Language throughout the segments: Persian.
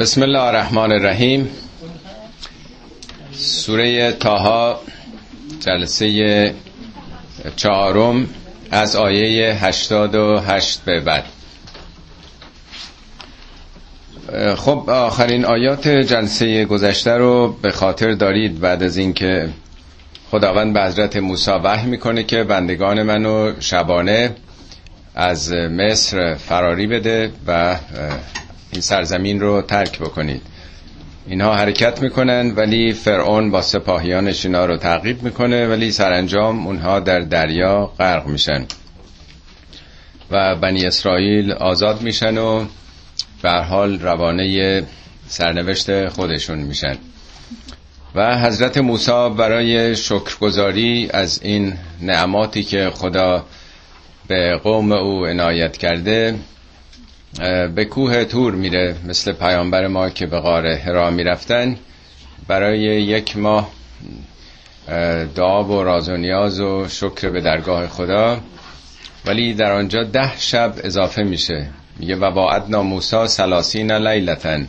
بسم الله الرحمن الرحیم. سوره تاها جلسه چهارم از آیه 88 به بعد. خب آخرین آیات جلسه گذشته رو به خاطر دارید بعد از اینکه خداوند به حضرت موسی وحی می‌کنه که بندگان منو شبانه از مصر فراری بده و این سرزمین رو ترک بکنید. اینها حرکت می‌کنن ولی فرعون با سپاهیانش اینا رو تعقیب می‌کنه ولی سرانجام اونها در دریا غرق میشن. و بنی اسرائیل آزاد میشن و به حال روانه سرنوشت خودشون میشن. و حضرت موسی برای شکرگزاری از این نعماتی که خدا به قوم او عنایت کرده به کوه تور میره مثل پیامبر ما که به غار هرا می‌رفتن. برای یک ماه دعا و راز و نیاز و شکر به درگاه خدا. ولی در آنجا ده شب اضافه میشه. میگه و وعدنا موسا سلاسین لیلتن.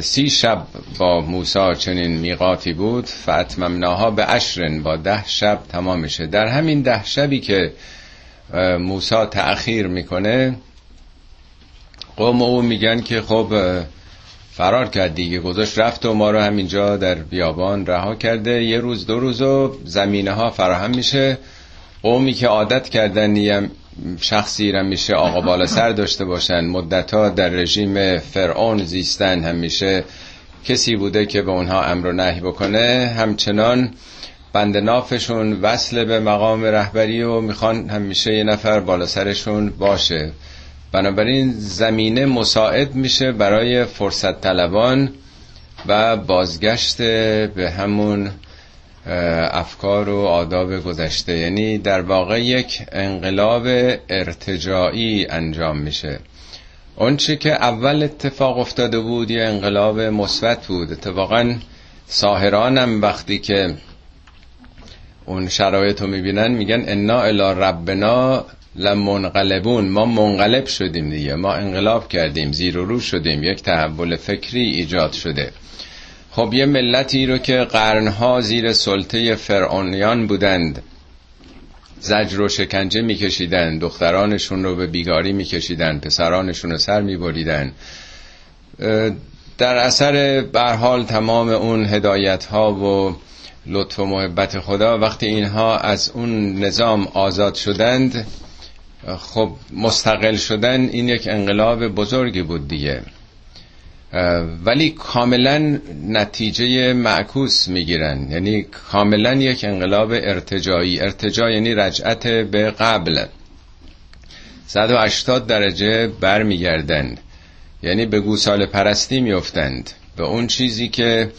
سی شب با موسا چنین میقاتی بود. فاتممناها به اشرن. با ده شب تمام میشه در همین ده شبی که موسا تأخیر می‌کنه قوم او میگن که خب فرار کرد دیگه گذاشت رفت و ما رو همینجا در بیابان رها کرده. یه روز دو روز و زمینه ها فراهم میشه. قومی که عادت کردن نیم شخصی را میشه آقا بالا سر داشته باشن. مدت در رژیم فرعون زیستن همیشه. کسی بوده که به اونها امر و نهی بکنه. همچنان بند نافشون وصل به مقام رهبری و می‌خوان همیشه یه نفر بالا سرشون باشه. بنابراین زمینه مساعد میشه برای فرصت طلبان و بازگشت به همون افکار و آداب گذشته. یعنی در واقع یک انقلاب ارتجاعی انجام میشه. اون چی که اول اتفاق افتاده بود یه انقلاب مثبت بود. اتفاقا ساهرانم وقتی که اون شرایط رو می‌بینن میگن انا الی ربنا لمنقلبون ما منقلب شدیم دیگه. ما انقلاب کردیم. زیر و رو شدیم. یک تحول فکری ایجاد شده. خب یه ملتی رو که قرنها زیر سلطه فرعونیان بودند زجر و شکنجه میکشیدن دخترانشون رو به بیگاری میکشیدن پسرانشون رو سر میبریدن در اثر برحال تمام اون هدایت ها و لطف و محبت خدا وقتی اینها از اون نظام آزاد شدند خب مستقل شدن این یک انقلاب بزرگی بود دیگه. ولی کاملا نتیجه معکوس می‌گیرن. یعنی کاملا یک انقلاب ارتجایی. ارتجا یعنی رجعت به قبل. 180 درجه برمیگردن. یعنی به گوساله پرستی میفتند به اون چیزی که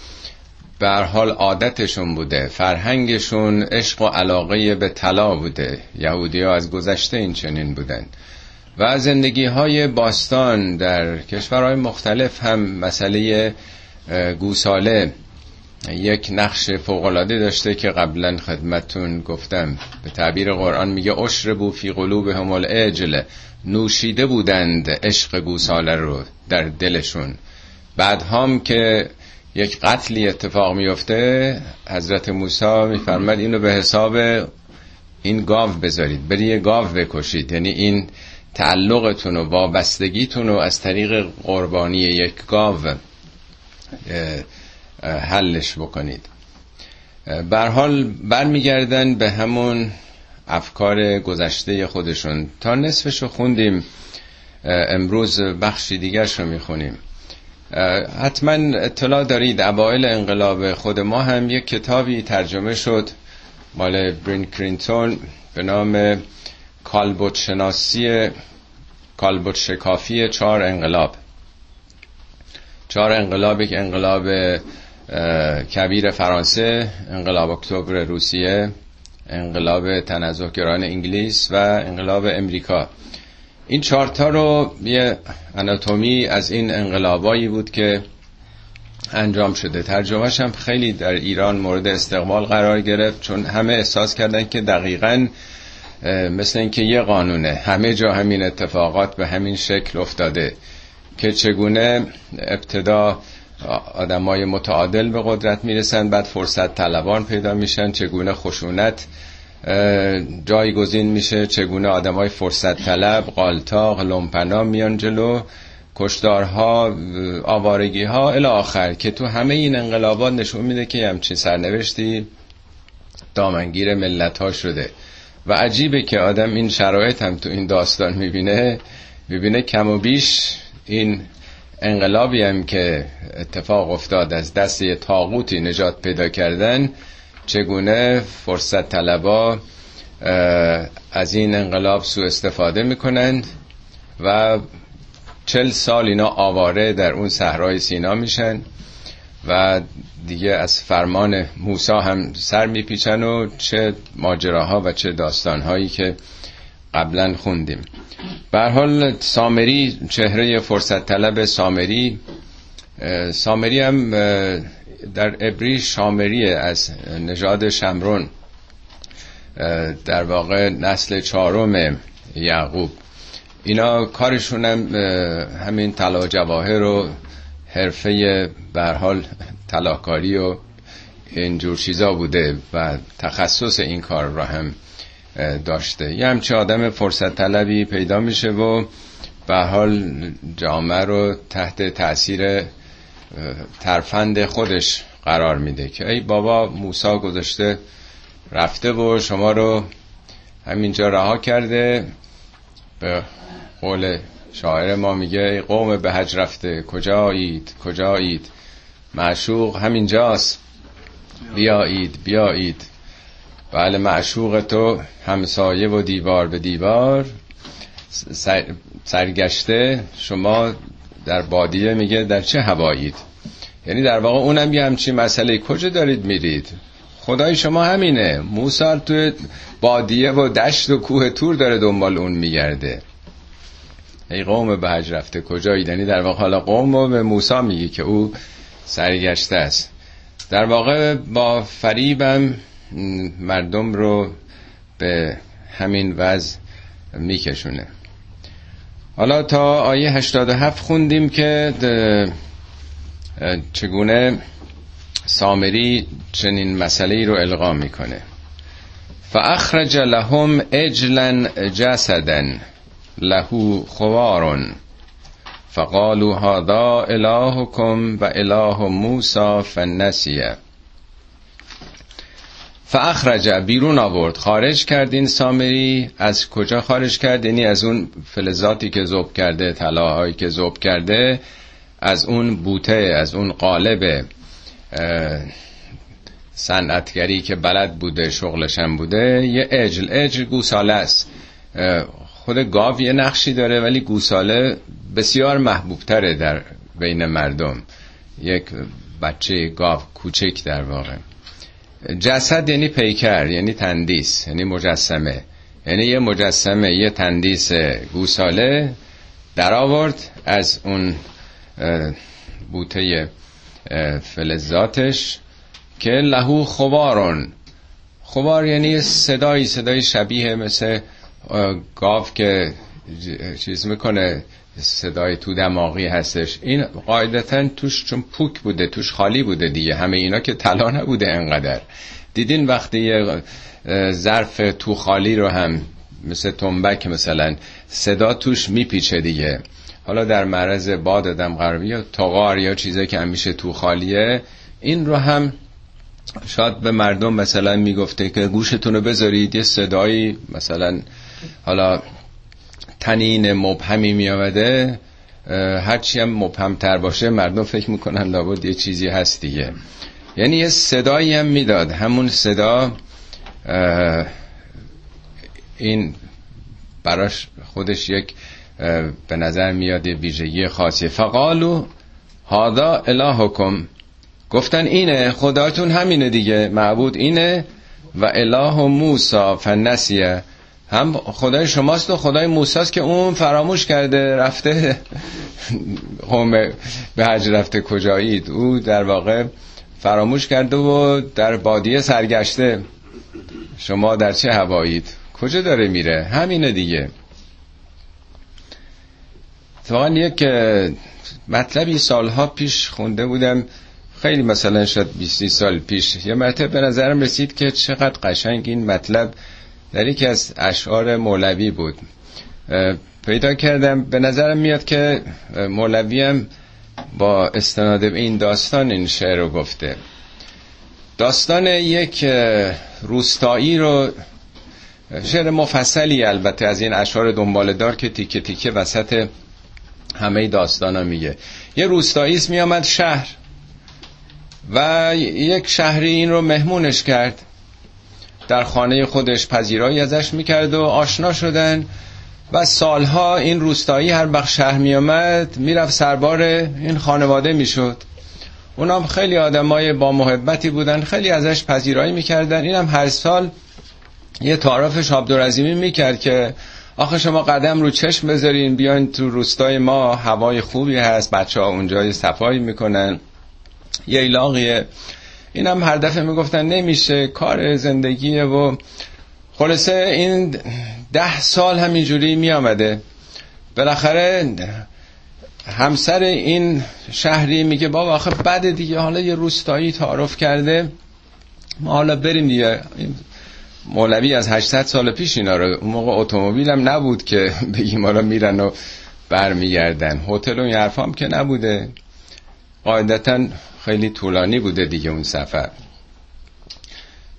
به حال عادتشون بوده. فرهنگشون عشق و علاقه به طلا بوده. یهودی ها از گذشته این چنین بودن. و زندگی های باستان در کشورهای مختلف هم مسئله گوساله. یک نقش فوقالعاده داشته که قبلا خدمتون گفتم. به تعبیر قرآن میگه عشر بو فی قلوب همال اجل نوشیده بودند عشق گوساله رو در دلشون. بعد هم که یک قتلی اتفاق میفته حضرت موسی میفرمد اینو به حساب این گاو بذارید بری یه گاو بکشید. یعنی این تعلقتون و وابستگیتون رو از طریق قربانی یک گاو حلش بکنید. بر حال برمیگردن به همون افکار گذشته خودشون. تا نصفشو خوندیم امروز بخشی دیگرش رو می‌خونیم. حتما اطلاع دارید. اوائل انقلاب خود ما هم یک کتابی ترجمه شد مال برین کرینتون به نام کالبوت شناسی کالبوت شکافی چهار انقلاب. چهار انقلاب یک انقلاب کبیر فرانسه انقلاب اکتبر روسیه انقلاب تنزهگران انگلیس و انقلاب امریکا. این چارتا رو یه اناتومی از این انقلابایی بود که انجام شده. ترجمهش هم خیلی در ایران مورد استقبال قرار گرفت چون همه احساس کردن که دقیقا مثل اینکه یه قانونه همه جا همین اتفاقات به همین شکل افتاده که چگونه ابتدا آدمای متعادل به قدرت می‌رسن بعد فرصت طلبان پیدا میشن چگونه خشونت جایگزین میشه چگونه آدمای فرصت طلب قالتاق لومپنا میان جلو کشدارها آوارگی ها الی آخر که تو همه این انقلابات نشون میده که همچین سرنوشتی دامنگیر ملت ها شده. و عجیبه که آدم این شرایط هم تو این داستان می‌بینه می‌بینه کم و بیش این انقلابی هم که اتفاق افتاد از دست یه تاغوتی نجات پیدا کردن چگونه فرصت طلبا از این انقلاب سو استفاده می‌کنند و چل سال اینا آواره در اون صحرای سینا میشن و دیگه از فرمان موسا هم سر میپیچن و چه ماجراها و چه داستانهایی که قبلا خوندیم. به حال سامری چهره فرصت طلب سامری سامری هم در ابری شامریه از نژاد شمرون در واقع نسل چهارم یعقوب. اینا کارشون هم همین طلا جواهر و حرفه بر حال طلاکاری و اینجور چیزا بوده و تخصص این کار را هم داشته. یه همچه آدم فرصت طلبی پیدا میشه و به حال جامعه رو تحت تاثیر ترفند خودش قرار میده که ای بابا موسا گذاشته رفته و شما رو همینجا رها کرده. به قول شاعر ما میگه ای قوم به حج رفته کجایید کجایید؟ معشوق همینجاست. بیایید بیایید. بله معشوق تو همسایه و دیوار به دیوار سرگشته شما در بادیه میگه در چه هوایید؟ یعنی در واقع اونم یه همچین مسئله. کجا دارید میرید؟ خدای شما همینه. موسی تو بادیه و دشت و کوه تور داره دنبال اون میگرده. ای قوم به حج رفته کجایی یعنی در واقع حالا قوم به موسی میگه که او سرگشته است. در واقع با فریبم مردم رو به همین وضع میکشونه. حالا تا آیه 87 خوندیم که چگونه سامری چنین مسئله رو القا می‌کنه. فاخرج لهم اجلا جسدا له خوار فقالوا هذا الهكم و اله موسی فنسیه. فاخرج بیرون آورد. خارج کردین سامری. از کجا خارج کرد؟ یعنی از اون فلزاتی که زوب کرده طلاهایی که زوب کرده از اون بوته از اون قالب صنعتگری که بلد بوده شغلشم بوده یه اجل اجل گوساله است. خود گاو یه نقشی داره ولی گوساله بسیار محبوب تره در بین مردم. یک بچه گاو کوچک در واقع. جسد یعنی پیکر یعنی تندیس یعنی مجسمه. یعنی یه مجسمه یه تندیس گوساله در آورد از اون بوته فلزاتش که لهو خوارون خوار یعنی صدایی صدای شبیه مثل گاو که چیز می‌کنه صدای تو دماغی هستش. این قاعدتا توش چون پوک بوده توش خالی بوده دیگه. همه اینا که طلا نبوده انقدر. دیدین وقتی یه ظرف تو خالی رو هم مثل تنبک مثلا صدا توش میپیچه دیگه. حالا در معرض باد آدم غربی یا تاغار یا چیزایی که همیشه تو خالیه این رو هم شاید به مردم مثلا می‌گفته که گوشتون رو بذارید یه صدایی مثلا حالا تنین مبهمی می آمده هرچی هم مبهم تر باشه مردم فکر می‌کنن لابد یه چیزی هست دیگه. یعنی یه صدایی هم می‌داد. همون صدا این براش خودش یک به نظر میاد ویژگی خاصی. فقالو هادا الهکم. گفتن اینه خداتون همینه دیگه معبود اینه و اله موسی فنسیه. هم خدای شماست و خدای موساست که اون فراموش کرده رفته قوم به حج رفته کجایید؟ او در واقع فراموش کرده و در بادیه سرگشته. شما در چه هوایید؟ کجا داره میره؟ همینه دیگه. واقعا یک مطلبی سالها پیش خونده بودم. خیلی مثلا شد 20 سال پیش. یه مرتبه به نظرم رسید که چقدر قشنگ این مطلب در یکی از اشعار مولوی بود. پیدا کردم به نظرم میاد که مولوی هم با استناد به این داستان این شعر رو گفته. داستان یک روستایی رو شعر مفصلی البته از این اشعار دنبال دار که تیکه تیکه وسط همه داستان ها میگه. یه روستایی می آمد شهر و یک شهری این رو مهمونش کرد. در خانه خودش پذیرایی ازش می‌کرد و آشنا شدن و سالها این روستایی هر وقت شهر میامد می‌رفت سربار این خانواده می‌شد. اونام خیلی آدمای با محبتی بودن خیلی ازش پذیرایی می‌کردن. اینم هر سال یه تعارف شابدورزیمی می‌کرد که آخه شما قدم رو چشم بذارین بیاین تو روستای ما هوای خوبی هست بچه ها اونجا صفایی می‌کنن یه ایلاقیه اینم هر دفعه می‌گفتن نمیشه کار زندگیه و خلاصه این ده سال همینجوری میامده بالاخره همسر این شهری میگه بابا آخه بعد دیگه حالا یه روستایی تعارف کرده. ما حالا بریم دیگه. مولوی از 800 سال پیش اینا رو اون موقع اتومبیل هم نبود که بگیم حالا میرن و برمیگردن. هتل و این هم که نبوده. قاعدتا خیلی طولانی بوده دیگه اون سفر.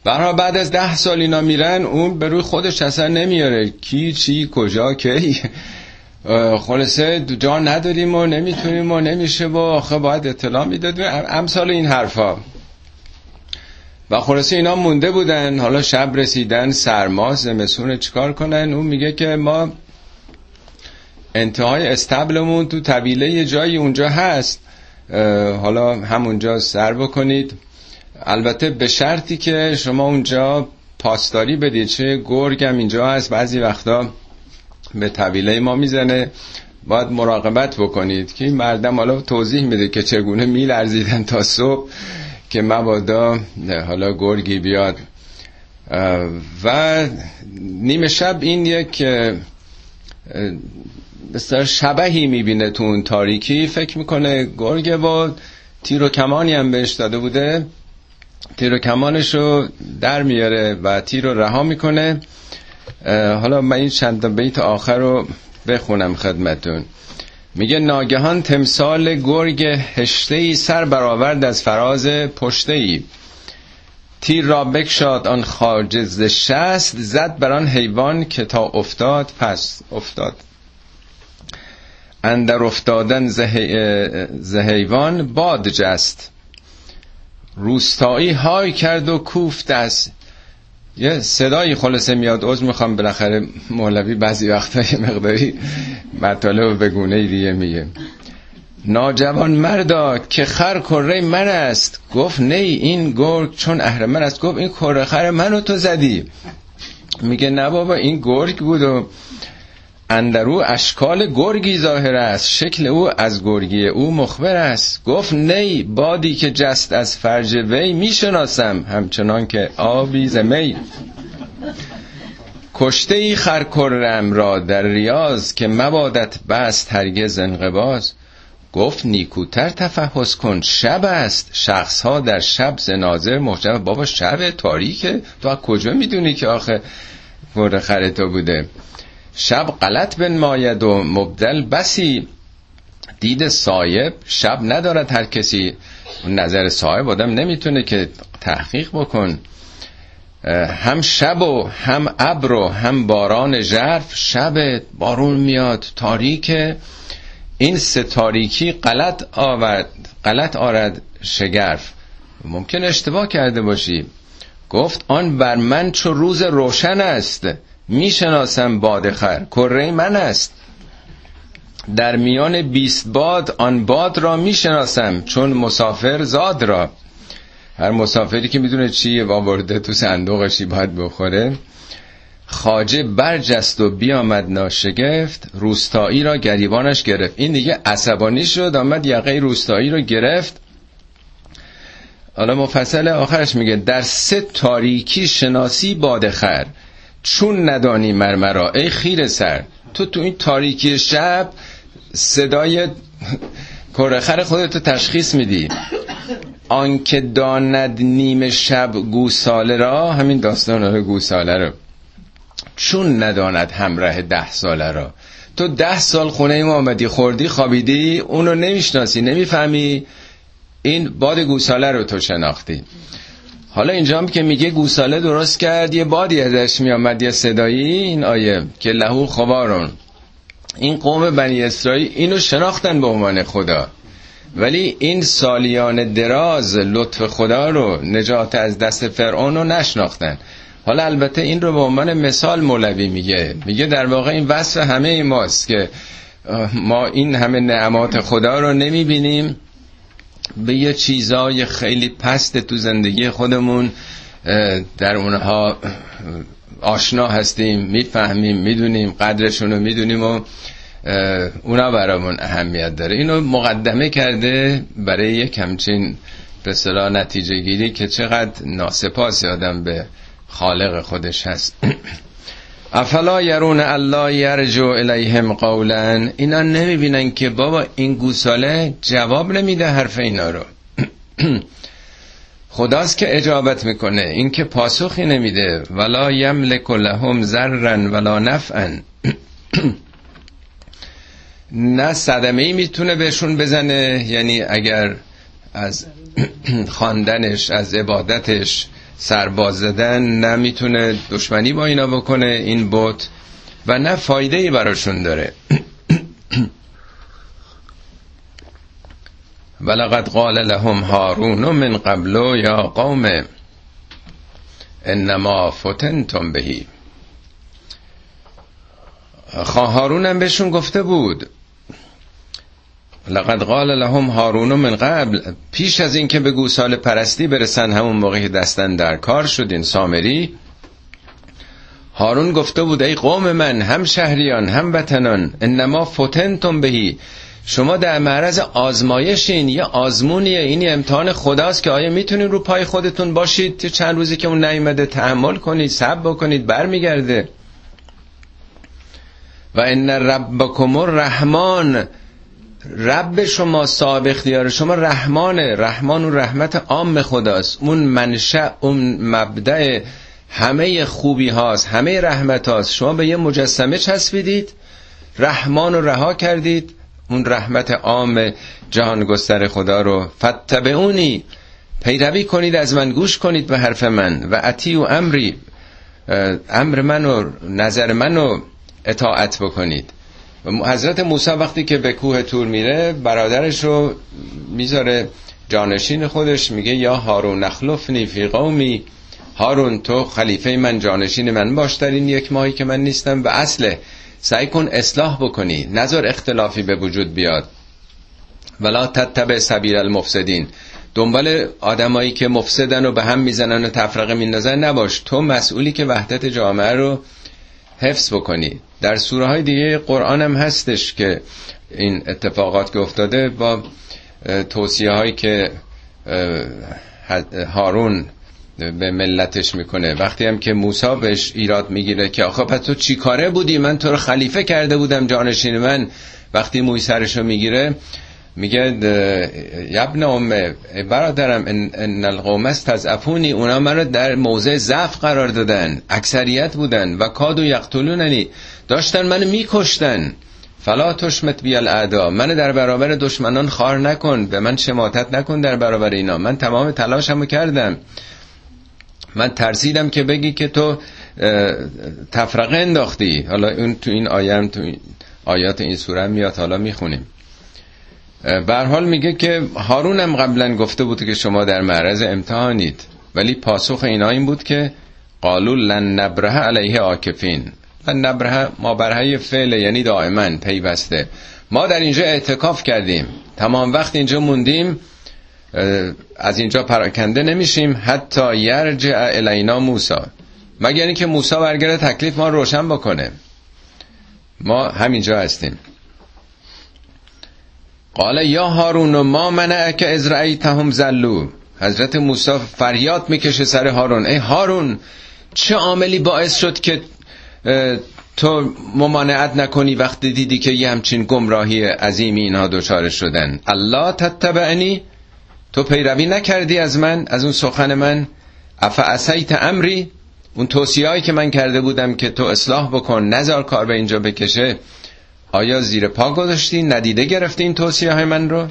برها بعد از ده سال اینا میرن اون به روی خودش اصلا نمیاره. کی چی کجا کی؟ خلاصه جا نداریم و نمی‌تونیم و نمیشه و آخه باید اطلاع می‌دادیم امثال این حرفا. و خلاصه اینا مونده بودن. حالا شب رسیدن سرما زمسون چیکار کنن؟ اون میگه که ما انتهای استبلمون تو طویله یه جایی اونجا هست. حالا همونجا سر بکنید. البته به شرطی که شما اونجا پاسداری بدید. چه گرگم اینجا هست. بعضی وقتا به طویله ما می‌زنه. باید مراقبت بکنید که این مردم حالا توضیح میده که چگونه میلرزیدن تا صبح که مبادا حالا گرگی بیاد. و نیمه شب این یک بسیار شبهی می‌بینه تو اون تاریکی. فکر می‌کنه گرگه و تیر و کمانی هم بهش داده بوده. تیر و کمانش رو در میاره و تیر رو رها می‌کنه. حالا من این چند بیت آخر رو بخونم خدمتون. میگه ناگهان تمثال گرگ هشته ای سر برآورد از فراز پشته ای تیر را بکشاد آن خاجز شست زد بر آن حیوان که تا افتاد پس افتاد. اندر افتادن زهیوان باد جست. روستایی های کرد و کوفت است یه صدایی خلاصه میاد. عذر می‌خوام بالاخره مولوی بعضی وقتا یه مقداری مطالب به گونه دیگه میگه. ناجوان مردا که خر کره من است. گفت نه این گرگ چون اهرمن است. گفت این کره خر منو تو زدی. میگه نه بابا این گرگ بود و اندرو اشکال گرگی ظاهر است. شکل او از گرگی او مخبر است. گفت نی بادی که جست از فرج وی می‌شناسم. همچنان که آبی زمی کشته ای خرکرم را در ریاض که مبادت بست هرگز انقباز گفت نیکوتر تفحص کن شب است. شخص ها در شب زنازر محجب. بابا شب تاریکه. تو کجا می‌دونی که آخه مورد خرطا بوده؟ شب غلط بن ماید و مبدل بسی. دید صایب شب ندارد هر کسی. نظر صاحب آدم نمی‌تونه که تحقیق بکن. هم شب و هم ابر و هم باران ژرف شب بارون میاد. تاریک. این سه تاریکی غلط آورد غلط آرد شگرف. ممکن اشتباه کرده باشی. گفت آن بر من چو روز روشن است. می‌شناسم بادخر کره من است. در میان بیست باد آن باد را می‌شناسم چون مسافر زاد را. هر مسافری که می‌دونه چی آورده تو صندوقشی باید بخوره. خاجه برجست و بیامد ناشگفت روستایی را گریبانش گرفت. این دیگه عصبانی شد آمد یقه روستایی را گرفت. حالا مفصل آخرش میگه در سه تاریکی شناسی بادخر چون ندانی مرمرا ای خیر سر. تو تو این تاریکی شب صدای کرخر خودتو تشخیص میدی. آنکه داند نیم شب گوساله را همین داستان گوساله رو. چون نداند همراه ده ساله را. تو ده سال خونه ما آمدی خوردی خوابیدی اونو نمی‌شناسی نمی‌فهمی. این باد گوساله رو تو شناختی. حالا اینجا هم که میگه گوساله درست کرد یه بادی ازش میامد یه صدایی این آیه که لهو خوارون این قوم بنی اسرائیل اینو شناختن به عنوان خدا. ولی این سالیان دراز لطف خدا رو نجات از دست فرعون رو نشناختن. حالا البته این رو به عنوان مثال مولوی میگه. میگه در واقع این وصف همه ماست که ما این همه نعمات خدا رو نمی‌بینیم. به یه چیزای خیلی پست تو زندگی خودمون در اونها آشنا هستیم می‌فهمیم می‌دونیم قدرشون رو می‌دونیم و اونا برامون اهمیت داره. اینو مقدمه کرده برای یک همچین به صلاح نتیجه گیری که چقدر ناسپاس آدم به خالق خودش هست. افلا یرون الله یرجو الیهم قولا اینا نمی‌بینن که بابا این گوساله جواب نمیده حرف اینا رو. خداست که اجابت می‌کنه. این که پاسخی نمیده. ولا یملک لهم ذرا ولا نفعا نه صدمه ای می‌تونه بهشون بزنه. یعنی اگر از خواندنش از عبادتش سرباز زدن نه می‌تونه دشمنی با اینا بکنه این بوت و نه فایده ای براشون داره. ولقد قال لهم هارون من قبل یا قوم انما فتنتم بهی. هارون هم بهشون گفته بود لقد قال لهم هارون من قبل پیش از اینکه به گوسال پرستی برسن همون موقعی دستن در کار شدین سامری. هارون گفته بود ای قوم من هم شهریان هم وطنان انما فتنتم بهی. شما در معرض آزمایشین یه آزمونیه. اینی امتحان خداست که آیا می‌تونین رو پای خودتون باشید؟ چند روزی که اون نیومده تحمل کنید صبر بکنید برمیگرده. و ان ربکم الرحمن. رب شما صاحب اختیار شما رحمانه رحمان و رحمت عام خداست. اون منشأ اون مبدع همه خوبی هاست همه رحمت هاست. شما به یه مجسمه چسبیدید رحمان رو رها کردید اون رحمت عام جهان گستر خدا رو. فتبعونی پیروی کنید از من گوش کنید به حرف من. و عطی و امری امر من و نظر من رو اطاعت بکنید. حضرت موسی وقتی که به کوه تور میره برادرش رو می‌ذاره جانشین خودش میگه یا هارون نخلفنی فی قومی. هارون تو خلیفه من جانشین من باش در این یک ماهی که من نیستم و اصله. سعی کن اصلاح بکنی نظر اختلافی به وجود بیاد. ولا تتبع سبیل المفسدین. دنبال آدمایی که مفسدن و به هم می‌زنن و تفرقه میندازن نباش. تو مسئولی که وحدت جامعه رو حفظ بکنی. در سوره های دیگه قرآن هم هستش که این اتفاقات که افتاده با توصیه هایی که هارون به ملتش می‌کنه. وقتی هم که موسی بهش ایراد می‌گیره که آخه پس تو چی کاره بودی؟ من تو رو خلیفه کرده بودم جانشین من وقتی موی سرشو می‌گیره میگه یبن امه برادرم ان القوم افونی اونا منو در موضع ضعف قرار دادن اکثریت بودن و کادو یقتلوننی. داشتن منو میکشتن. فلا تشمت بی الاعدا. من در برابر دشمنان خار نکن به من شماتت نکن در برابر اینا. من تمام تلاشمو کردم. من ترسیدم که بگی که تو تفرقه انداختی. حالا اون تو این آیه تو این آیات این سوره میاد حالا می‌خونیم. بر حال میگه که هارون هم قبلا گفته بود که شما در معرض امتحانید. ولی پاسخ اینا این بود که قالو لن نبره علیه آکفین لن نبره ما برهای فعل یعنی دائما پیوسته. ما در اینجا اعتکاف کردیم. تمام وقت اینجا موندیم. از اینجا پراکنده نمیشیم. حتی یرجع الینا موسا مگر اینکه موسی برگرده تکلیف ما روشن بکنه. ما همینجا هستیم. قال یا هارون ما منعک از رأیتهم زلو حضرت موسی فریاد می‌کشه سر هارون. ای هارون چه عاملی باعث شد که تو ممانعت نکنی وقتی دیدی که یه همچین گمراهی عظیمی اینها دچار شدن. الله تتبعنی تو پیروی نکردی از من از اون سخن من. اف اسیت امری اون توصیه‌ای که من کرده بودم که تو اصلاح بکن نزار کار به اینجا بکشه. آیا زیر پا گذاشتی؟ ندیده گرفتی این توصیه های من رو؟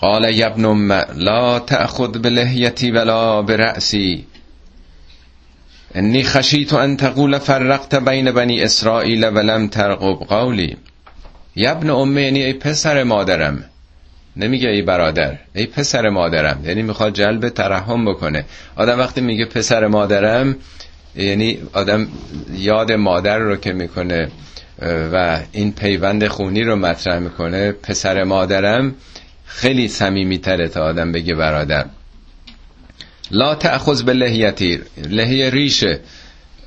قال یبن لا تأخذ بلحیتی ولا برأسی. انی خشیت ان تقول فرقت بین بنی اسرائیل ولم ترقب قولی. یبن ام یعنی ای پسر مادرم. نمیگه ای برادر ای پسر مادرم. یعنی می‌خواد جلب ترحم بکنه. آدم وقتی میگه پسر مادرم یعنی آدم یاد مادر رو که می‌کنه و این پیوند خونی رو مطرح می‌کنه پسر مادرم خیلی صمیمی تره تا آدم بگه برادر. لا تأخذ به لحیتی لحیه ریشه.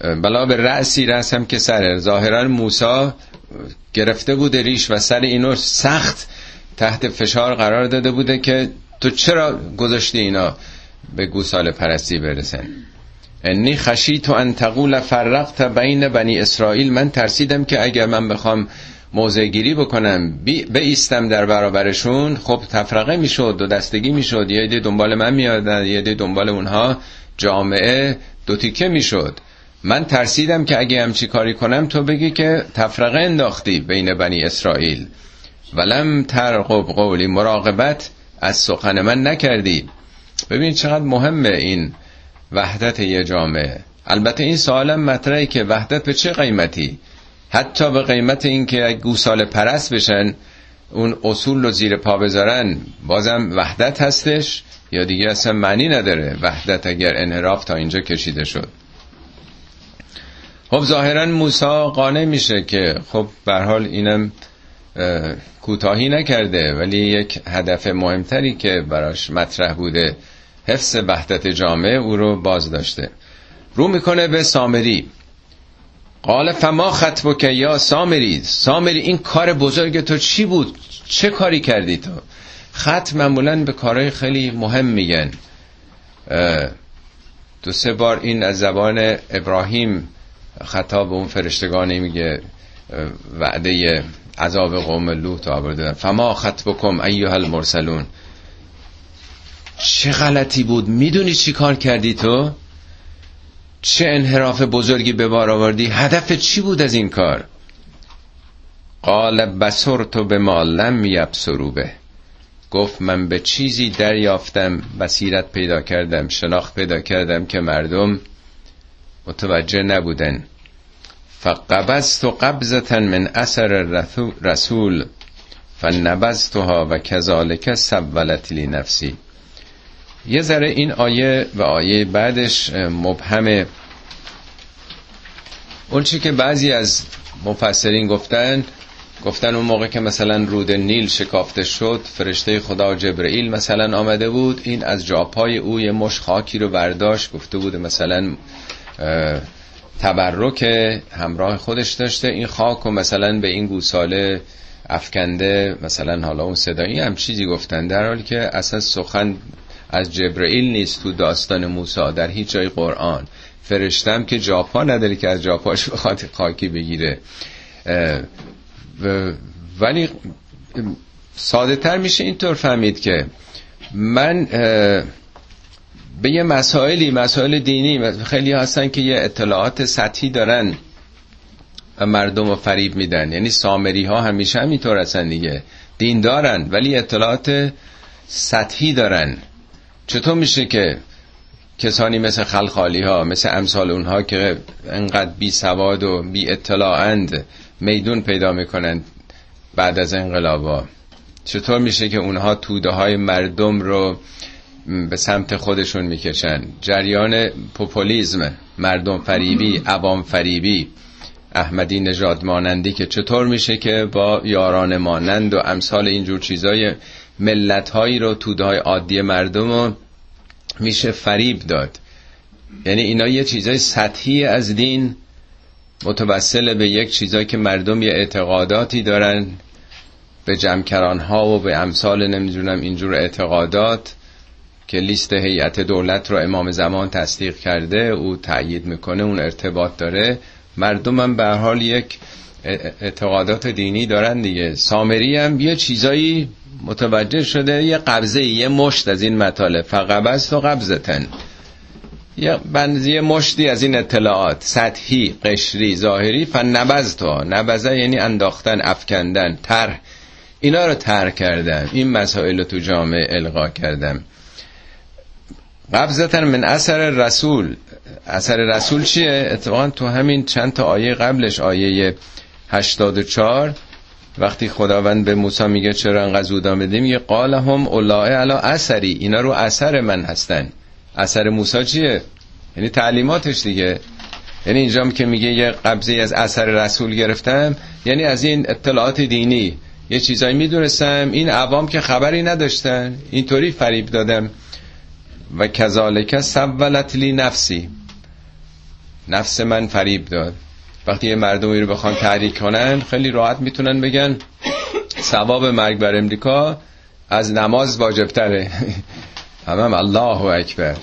بلا به رأسی رأس هم که سره. ظاهرا موسا گرفته بوده ریش و سر اینو سخت تحت فشار قرار داده بوده که تو چرا گذاشتی اینا به گوسال پرستی برسن؟ انی خشی تو ان تقول فرقت بین بنی اسرائیل. من ترسیدم که اگر من بخوام موضع گیری بکنم ایستم در برابرشون. خب تفرقه می‌شد دو دستگی می‌شد. یه دی دنبال من میادن یه دی دنبال اونها. جامعه دو تیکه می‌شد. من ترسیدم که اگه همچی کاری کنم تو بگی که تفرقه انداختی بین بنی اسرائیل. ولم ترقب قولی مراقبت از سخن من نکردی. ببین چقدر مهمه این وحدت یه جامعه. البته این سوالم مطرحه که وحدت به چه قیمتی؟ حتی به قیمت اینکه گوساله پرست بشن اون اصول رو زیر پا بذارن بازم وحدت هستش یا دیگه اصلا معنی نداره وحدت اگر انحراف تا اینجا کشیده شد. خب ظاهرا موسا قانع میشه که خب به حال اینم کوتاهی نکرده ولی یک هدف مهمتری که براش مطرح بوده حفظ وحدت جامعه او رو باز داشته رو می‌کنه به سامری. قال فما خطب که یا سامری؟ سامری این کار بزرگ تو چی بود؟ چه کاری کردی تو؟ خط معمولا به کارهای خیلی مهم میگن. دو سه بار این از زبان ابراهیم خطاب به اون فرشتگانی میگه وعده عذاب قوم لوط آورده. فما خطبکم ایها المرسلون. چه غلطی بود؟ می‌دونی چی کار کردی تو؟ چه انحراف بزرگی به بار آوردی؟ هدف چی بود از این کار؟ قال بسرتو به ما لم به. گفت من به چیزی دریافتم بصیرت پیدا کردم شناخت پیدا کردم که مردم متوجه نبودن. فقبضت قبضتا من اثر رسول فنبذتها و کذالک سولت لی نفسی یه ذره این آیه و آیه بعدش مبهمه اون چی که بعضی از مفسرین گفتن گفتن اون موقع که مثلا رود نیل شکافته شد فرشته خدا جبرئیل مثلا آمده بود این از جاپای او یه مش خاکی رو برداشت گفته بود مثلا تبرک همراه خودش داشته این خاک و مثلا به این گوساله افکنده مثلا حالا اون صدایی هم چیزی گفتن در حالی که اساس سخن از جبرئیل نیست تو داستان موسی در هیچ جای قرآن. فرشتم که جاپا نداره که از جاپاش بخواد خاکی بگیره. ولی ساده تر میشه اینطور فهمید که من به یه مسائلی مسائل دینی خیلی هستن که یه اطلاعات سطحی دارن و مردم رو فریب میدن. یعنی سامری ها همیشه همینطور هستن دیگه. دین دارن ولی اطلاعات سطحی دارن. چطور میشه که کسانی مثل خلخالی ها مثل امثال اونها که انقدر بی سواد و بی اطلاعند میدون پیدا می‌کنن بعد از انقلابا چطور میشه که اونها توده های مردم رو به سمت خودشون می‌کشن؟ جریان پوپولیزم مردم فریبی عوام فریبی احمدی نژاد مانندی که چطور میشه که با یاران مانند و امثال اینجور چیزای ملت هایی رو توده های عادی مردم رو میشه فریب داد. یعنی اینا یه چیزای سطحی از دین متوسل به یک چیزایی که مردم یه اعتقاداتی دارن به جمکران ها و به امثال نمی‌دونم اینجور اعتقادات که لیست هیئت دولت رو امام زمان تصدیق کرده او تأیید می‌کنه اون ارتباط داره. مردم هم به حال یک اعتقادات دینی دارن دیگه. سامری هم یه چیزایی متوجه شده یه قبضه یه مشت از این مطالب. فقبست و قبضتن. یه بنزی مشتی از این اطلاعات. سطحی قشری ظاهری فنبز تو نبزه یعنی انداختن افکندن تر اینا رو تر کردم. این مسائل رو تو جامعه القا کردم. قبضتن من اثر رسول. اثر رسول چیه؟ اتفاقا تو همین چند تا آیه قبلش آیه 84 وقتی خداوند به موسی میگه چرا انقدر زود آمدیم یه قال هم اولائه علا اثری اینا رو اثر من هستن. اثر موسی چیه؟ یعنی تعلیماتش دیگه. یعنی اینجا که میگه یه قبضه از اثر رسول گرفتم یعنی از این اطلاعات دینی. یه چیزایی می‌دونستم این عوام که خبری نداشتن. اینطوری فریب دادم. و کذالک سولت لی نفسی نفس من فریب داد. وقتی یه مردمی رو بخوان تحریک کنن خیلی راحت می‌تونن بگن ثواب مرگ بر امریکا از نماز واجبتره. همم الله اکبر.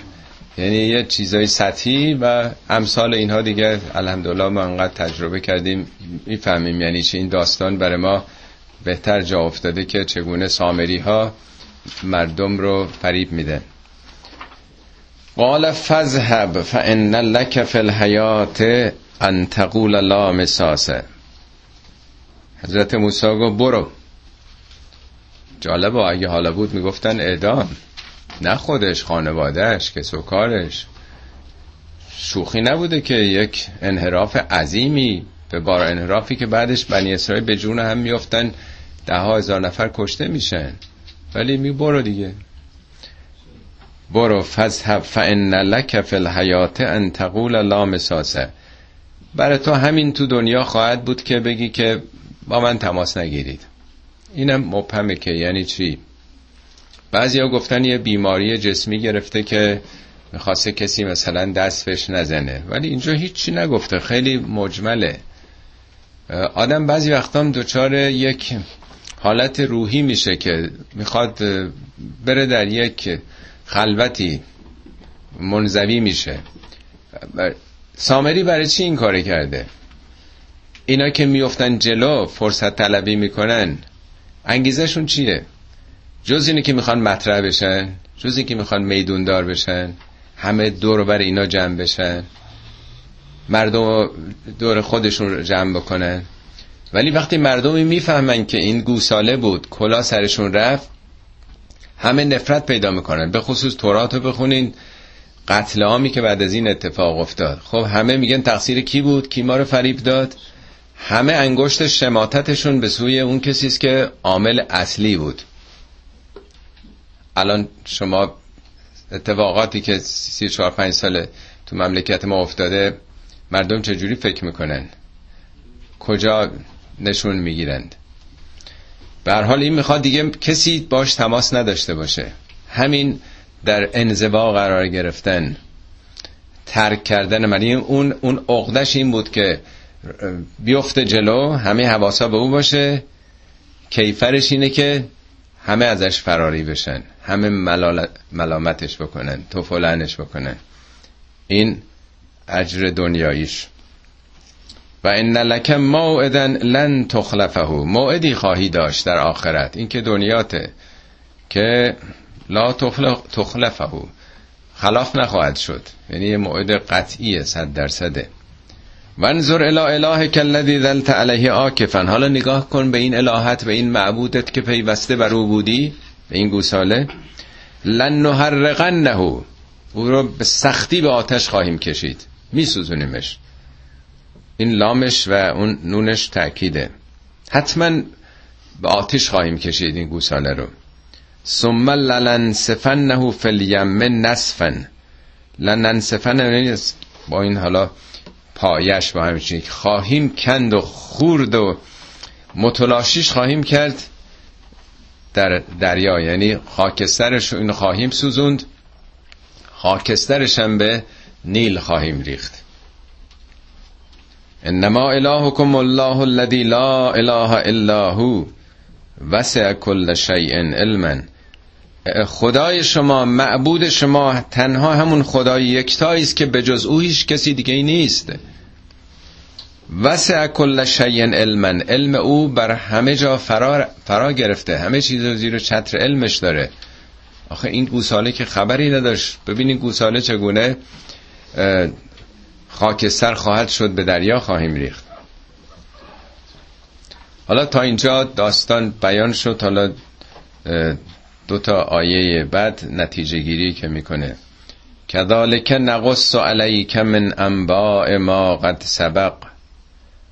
یعنی یه چیزای سطحی و امثال اینها دیگه الحمدلله ما انقدر تجربه کردیم می‌فهمیم یعنی چی. این داستان برای ما بهتر جا افتاده که چگونه سامری ها مردم رو فریب میده. قال فذهب فان لك في الحیات ان تقول لا مساسه حضرت موسی گفت برو. جالب اگه حالا بود می‌گفتن اعدام. نه خودش خانوادهش که سوکارش شوخی نبوده که یک انحراف عظیمی به بار انحرافی که بعدش بنی اسرائیل به جون هم میفتن ده ها هزار نفر کشته میشن. ولی می برو دیگه. برو فذهب فان لک فی الحیات ان تقول لا مساسه برای تو همین تو دنیا خواهد بود که بگی که با من تماس نگیرید. اینم مبهمه که یعنی چی؟ بعضی ها گفتن یه بیماری جسمی گرفته که می‌خواسته کسی مثلا دست نزنه. ولی اینجا هیچی نگفته. خیلی مجمله. آدم بعضی وقتا دچار یک حالت روحی میشه که می‌خواد بره در یک خلوتی منزوی میشه. سامری برای چی این کار کرده؟ اینا که میفتن جلو فرصت طلبی می‌کنن. انگیزشون چیه؟ جز اینه که می‌خوان مطرح بشن جز اینه که می‌خوان میدون دار بشن همه دور بر اینا جمع بشن. مردم دور خودشون جمع بکنن. ولی وقتی مردمی می‌فهمن که این گوساله بود کلا سرشون رفت همه نفرت پیدا می‌کنن. به خصوص تورات رو بخونین. قتل عامی که بعد از این اتفاق افتاد. خب همه میگن تقصیر کی بود؟ کی ما رو فریب داد؟ همه انگشت شماتتشون به سوی اون کسی است که عامل اصلی بود. الان شما اتفاقاتی که سی چهار پنج سال تو مملکت ما افتاده مردم چجوری فکر می‌کنن؟ کجا نشون می‌گیرند؟ به حال این می‌خواد دیگه کسی باش تماس نداشته باشه. همین در انزوا قرار گرفتن. ترک کردن من. اون اون عقدش این بود که بیفته جلو همه حواسا به او باشه. کیفرش اینه که همه ازش فراری بشن. همه ملامتش بکنن توفلنش بکنن. این اجر دنیاییش. و ان لک موعدا لن تخلفه. موعدی خواهی داشت در آخرت. این که دنیاته. که لا تخلفه. خلاف نخواهد شد. یعنی یه موعد قطعیه صد درصده وانظر الى اله الذی ذلت علیه آکفن. حالا نگاه کن به این الهت به این معبودت که پیوسته بر او بودی به این گوساله. لن نحرقنه. او رو به سختی به آتش خواهیم کشید. میسوزونیمش. این لامش و اون نونش تأکیده. حتما به آتش خواهیم کشید این گوساله رو. ثم لننسفنه فی الیم نصفا. لننسفن یعنی با این حالا پایش با همین خواهیم کند و خورد و متلاشیش خواهیم کرد در دریا. یعنی خاکسترش اینو خواهیم سوزوند خاکسترش هم به نیل خواهیم ریخت. انما الهکم الله الذی لا اله الا هو وسع کل شیء علما. خدای شما معبود شما تنها همون خدای یکتایی است که به جز او هیچ کسی دیگه ای نیست. وسع کل شیء علما. علم او بر همه جا فرا, فرا گرفته. همه چیز رو زیر چتر علمش داره. آخه این گوساله که خبری نداشت. ببینین گوساله چگونه خاکستر خواهد شد به دریا خواهیم ریخت. حالا تا اینجا داستان بیان شد. حالا دو تا آیه بعد نتیجه گیری که می‌کنه. کذالک نقص علیک من انباء ما قد سبق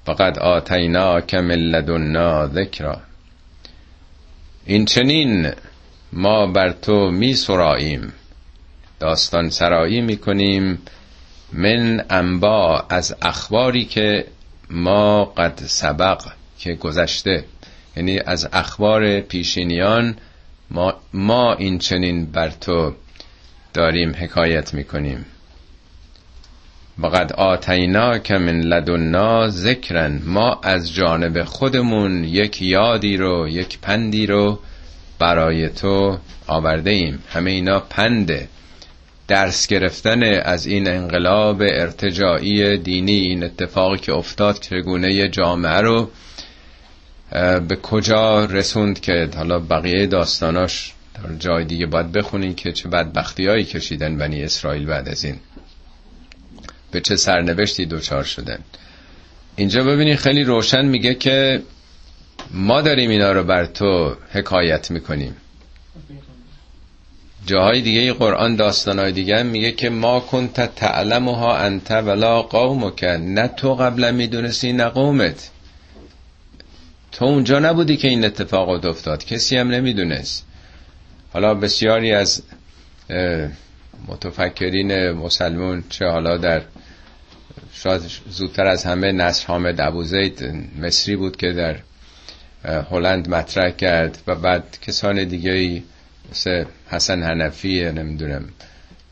فقد آتینا من لدنا ذکرا. این چنین ما بر تو می سراییم داستان سرایی می کنیم من انبا از اخباری که ما قد سبق که گذشته یعنی از اخبار پیشینیان ما, ما این چنین بر تو داریم حکایت می‌کنیم. وقد آتینا که من لدنا ذکرن ما از جانب خودمون یک یادی رو یک پندی رو برای تو آورده ایم همه اینا پنده درس گرفتن از این انقلاب ارتجاعی دینی این اتفاقی که افتاد چگونه جامعه رو به کجا رسوند که حالا بقیه داستاناش در جای دیگه باید بخونین که چه بدبختی هایی کشیدن بنی اسرائیل بعد از این. به چه سرنوشتی دوچار شدن. اینجا ببینید خیلی روشن میگه که ما داریم اینا رو بر تو حکایت می‌کنیم. جاهای دیگه قرآن داستانهای دیگه میگه که ما کنت تعلمها انت ولا قومک نه تو قبلا می‌دونستی نه قومت. تو اونجا نبودی که این اتفاقات افتاد. کسی هم نمی‌دونست. حالا بسیاری از متفکرین مسلمون چه حالا در شاید زودتر از همه نصر حامد ابوزید مصری بود که در هلند مطرح کرد و بعد کسان دیگه مثل حسن حنفی نمی‌دونم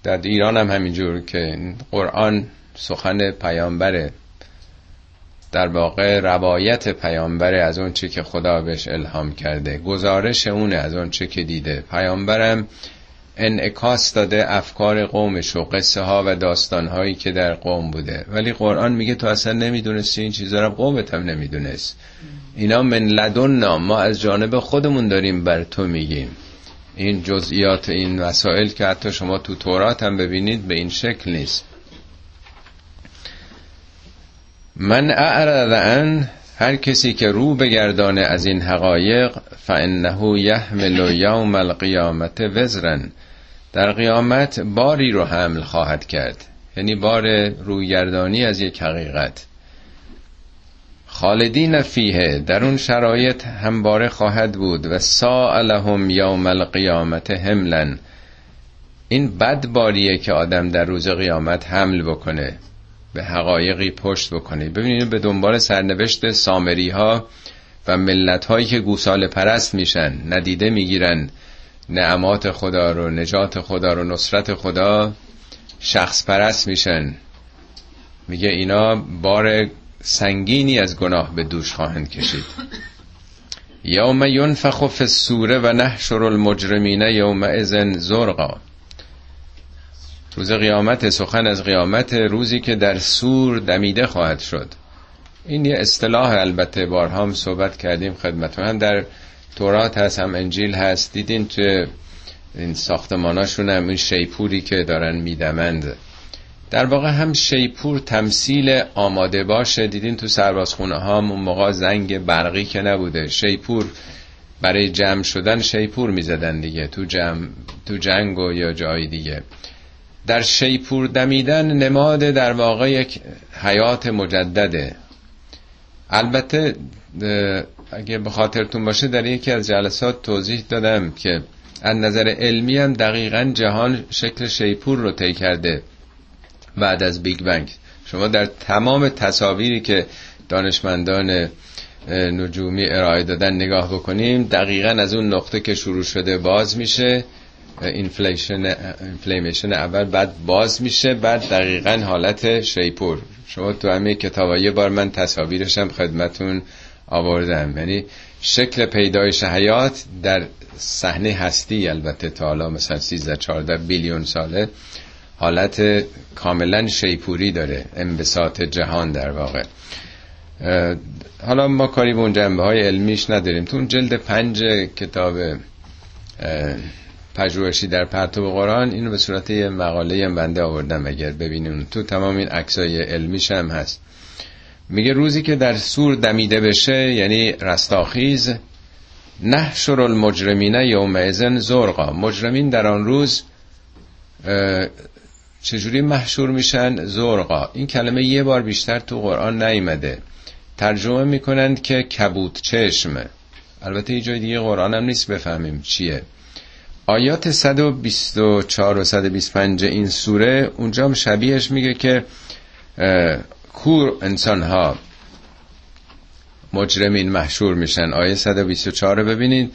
در ایران هم همینجور که قرآن سخن پیامبره. در واقع روایت پیامبره از اون چی که خدا بهش الهام کرده گزارش اونه از اون چی که دیده. پیامبرم انعکاس داده افکار قومش و قصه ها و داستان هایی که در قوم بوده. ولی قرآن میگه تو اصلا نمی‌دونستی این چیزا رو قومت هم نمی‌دونست. اینا من لدن ما از جانب خودمون داریم بر تو میگیم. این جزئیات این مسائل که حتی شما تو تورات هم ببینید به این شکل نیست. من اعرض عن هر کسی که رو بگردانه از این حقایق فانه یحمل یوم القیامت وزرن. در قیامت باری رو حمل خواهد کرد. یعنی بار رویگردانی از یک حقیقت. خالدین فیه در اون شرایط همباره خواهد بود و سائلهم یوم القیامت حملن. این بد باریه که آدم در روز قیامت حمل بکنه. به حقایقی پشت بکنه ببینید به دنبال سرنوشت سامری ها و ملت هایی که گوسال پرست میشن ندیده می‌گیرن نعمات خدا رو نجات خدا رو نصرت خدا شخص پرست میشن. میگه اینا بار سنگینی از گناه به دوش خواهند کشید. یوم ینفخ فی السوره و نحشر المجرمین یوم ازن زرقا. روز قیامت سخن از قیامت روزی که در سور دمیده خواهد شد. این یه اصطلاح البته بارها هم صحبت کردیم خدمتون هم در تورات هست هم انجیل هست. دیدین که این ساختماناشون هم این شیپوری که دارن میدمند. در واقع هم شیپور تمثیل آماده باشه. دیدین تو سربازخونه ها اون موقع زنگ برقی که نبوده. شیپور برای جمع شدن شیپور می‌زدن دیگه. تو جمع تو جنگ و یا جای دیگه. در شیپور دمیدن نماد در واقع یک حیات مجدده. البته اگه به خاطرتون باشه در یکی از جلسات توضیح دادم که از نظر علمی هم دقیقا جهان شکل شیپور رو طی کرده بعد از بیگ بنگ. شما در تمام تصاویری که دانشمندان نجومی ارائه دادن نگاه بکنیم دقیقا از اون نقطه که شروع شده باز میشه. inflation اول بعد باز میشه بعد دقیقا حالت شیپور. شما تو همه کتاب یه بار من تصاویرشم خدمتون آوردم. یعنی شکل پیدایش حیات در صحنه هستی البته تا حالا مثلا 13 14 billion ساله حالت کاملا شیپوری داره انبساط جهان در واقع. حالا ما کاری به اون جنبه های علمیش نداریم. تو اون جلد پنج کتاب پژوهشی در پرتو قرآن اینو به صورت یه مقاله هم بنده آوردم اگر ببینیم. تو تمام این عکسای علمیش هم هست. میگه روزی که در سور دمیده بشه یعنی رستاخیز نحشر المجرمین یوم زرقا. مجرمین در آن روز چجوری محشور میشن؟ زرقا. این کلمه یه بار بیشتر تو قرآن نیمده ترجمه می‌کنند که کبوت چشم. البته یه جای دیگه قرآن هم نیست بفهمیم چیه. آیات 124 و 125 این سوره اونجا هم شبیهش میگه که کور انسان ها مجرمین محشور میشن. آیه 124 ببینید.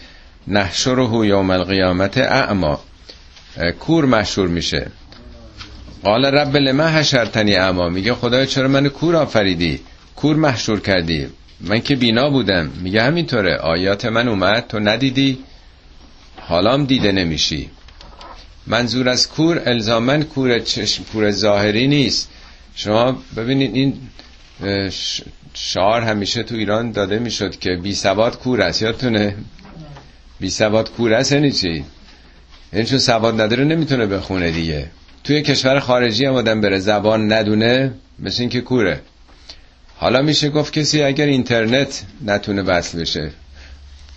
نحشره یوم القیامت اعما. کور محشور میشه. قال رب لما حشرتنی اعما؟ میگه خدای چرا من کور آفریدی؟ کور محشور کردی. من که بینا بودم. میگه همینطوره. آیات من اومد تو ندیدی؟ حالام دیده نمیشی. منظور از کور الزامن کور چشم کور ظاهری نیست. شما ببینید این شعار همیشه تو ایران داده می‌شد که بی سواد کور است. یادتونه؟ بی سواد کور است یعنی چی؟ این چون سواد نداره نمی‌تونه بخونه دیگه. توی کشور خارجی هم آدم بره زبان ندونه مثل که کوره. حالا میشه گفت کسی اگر اینترنت نتونه وصل بشه.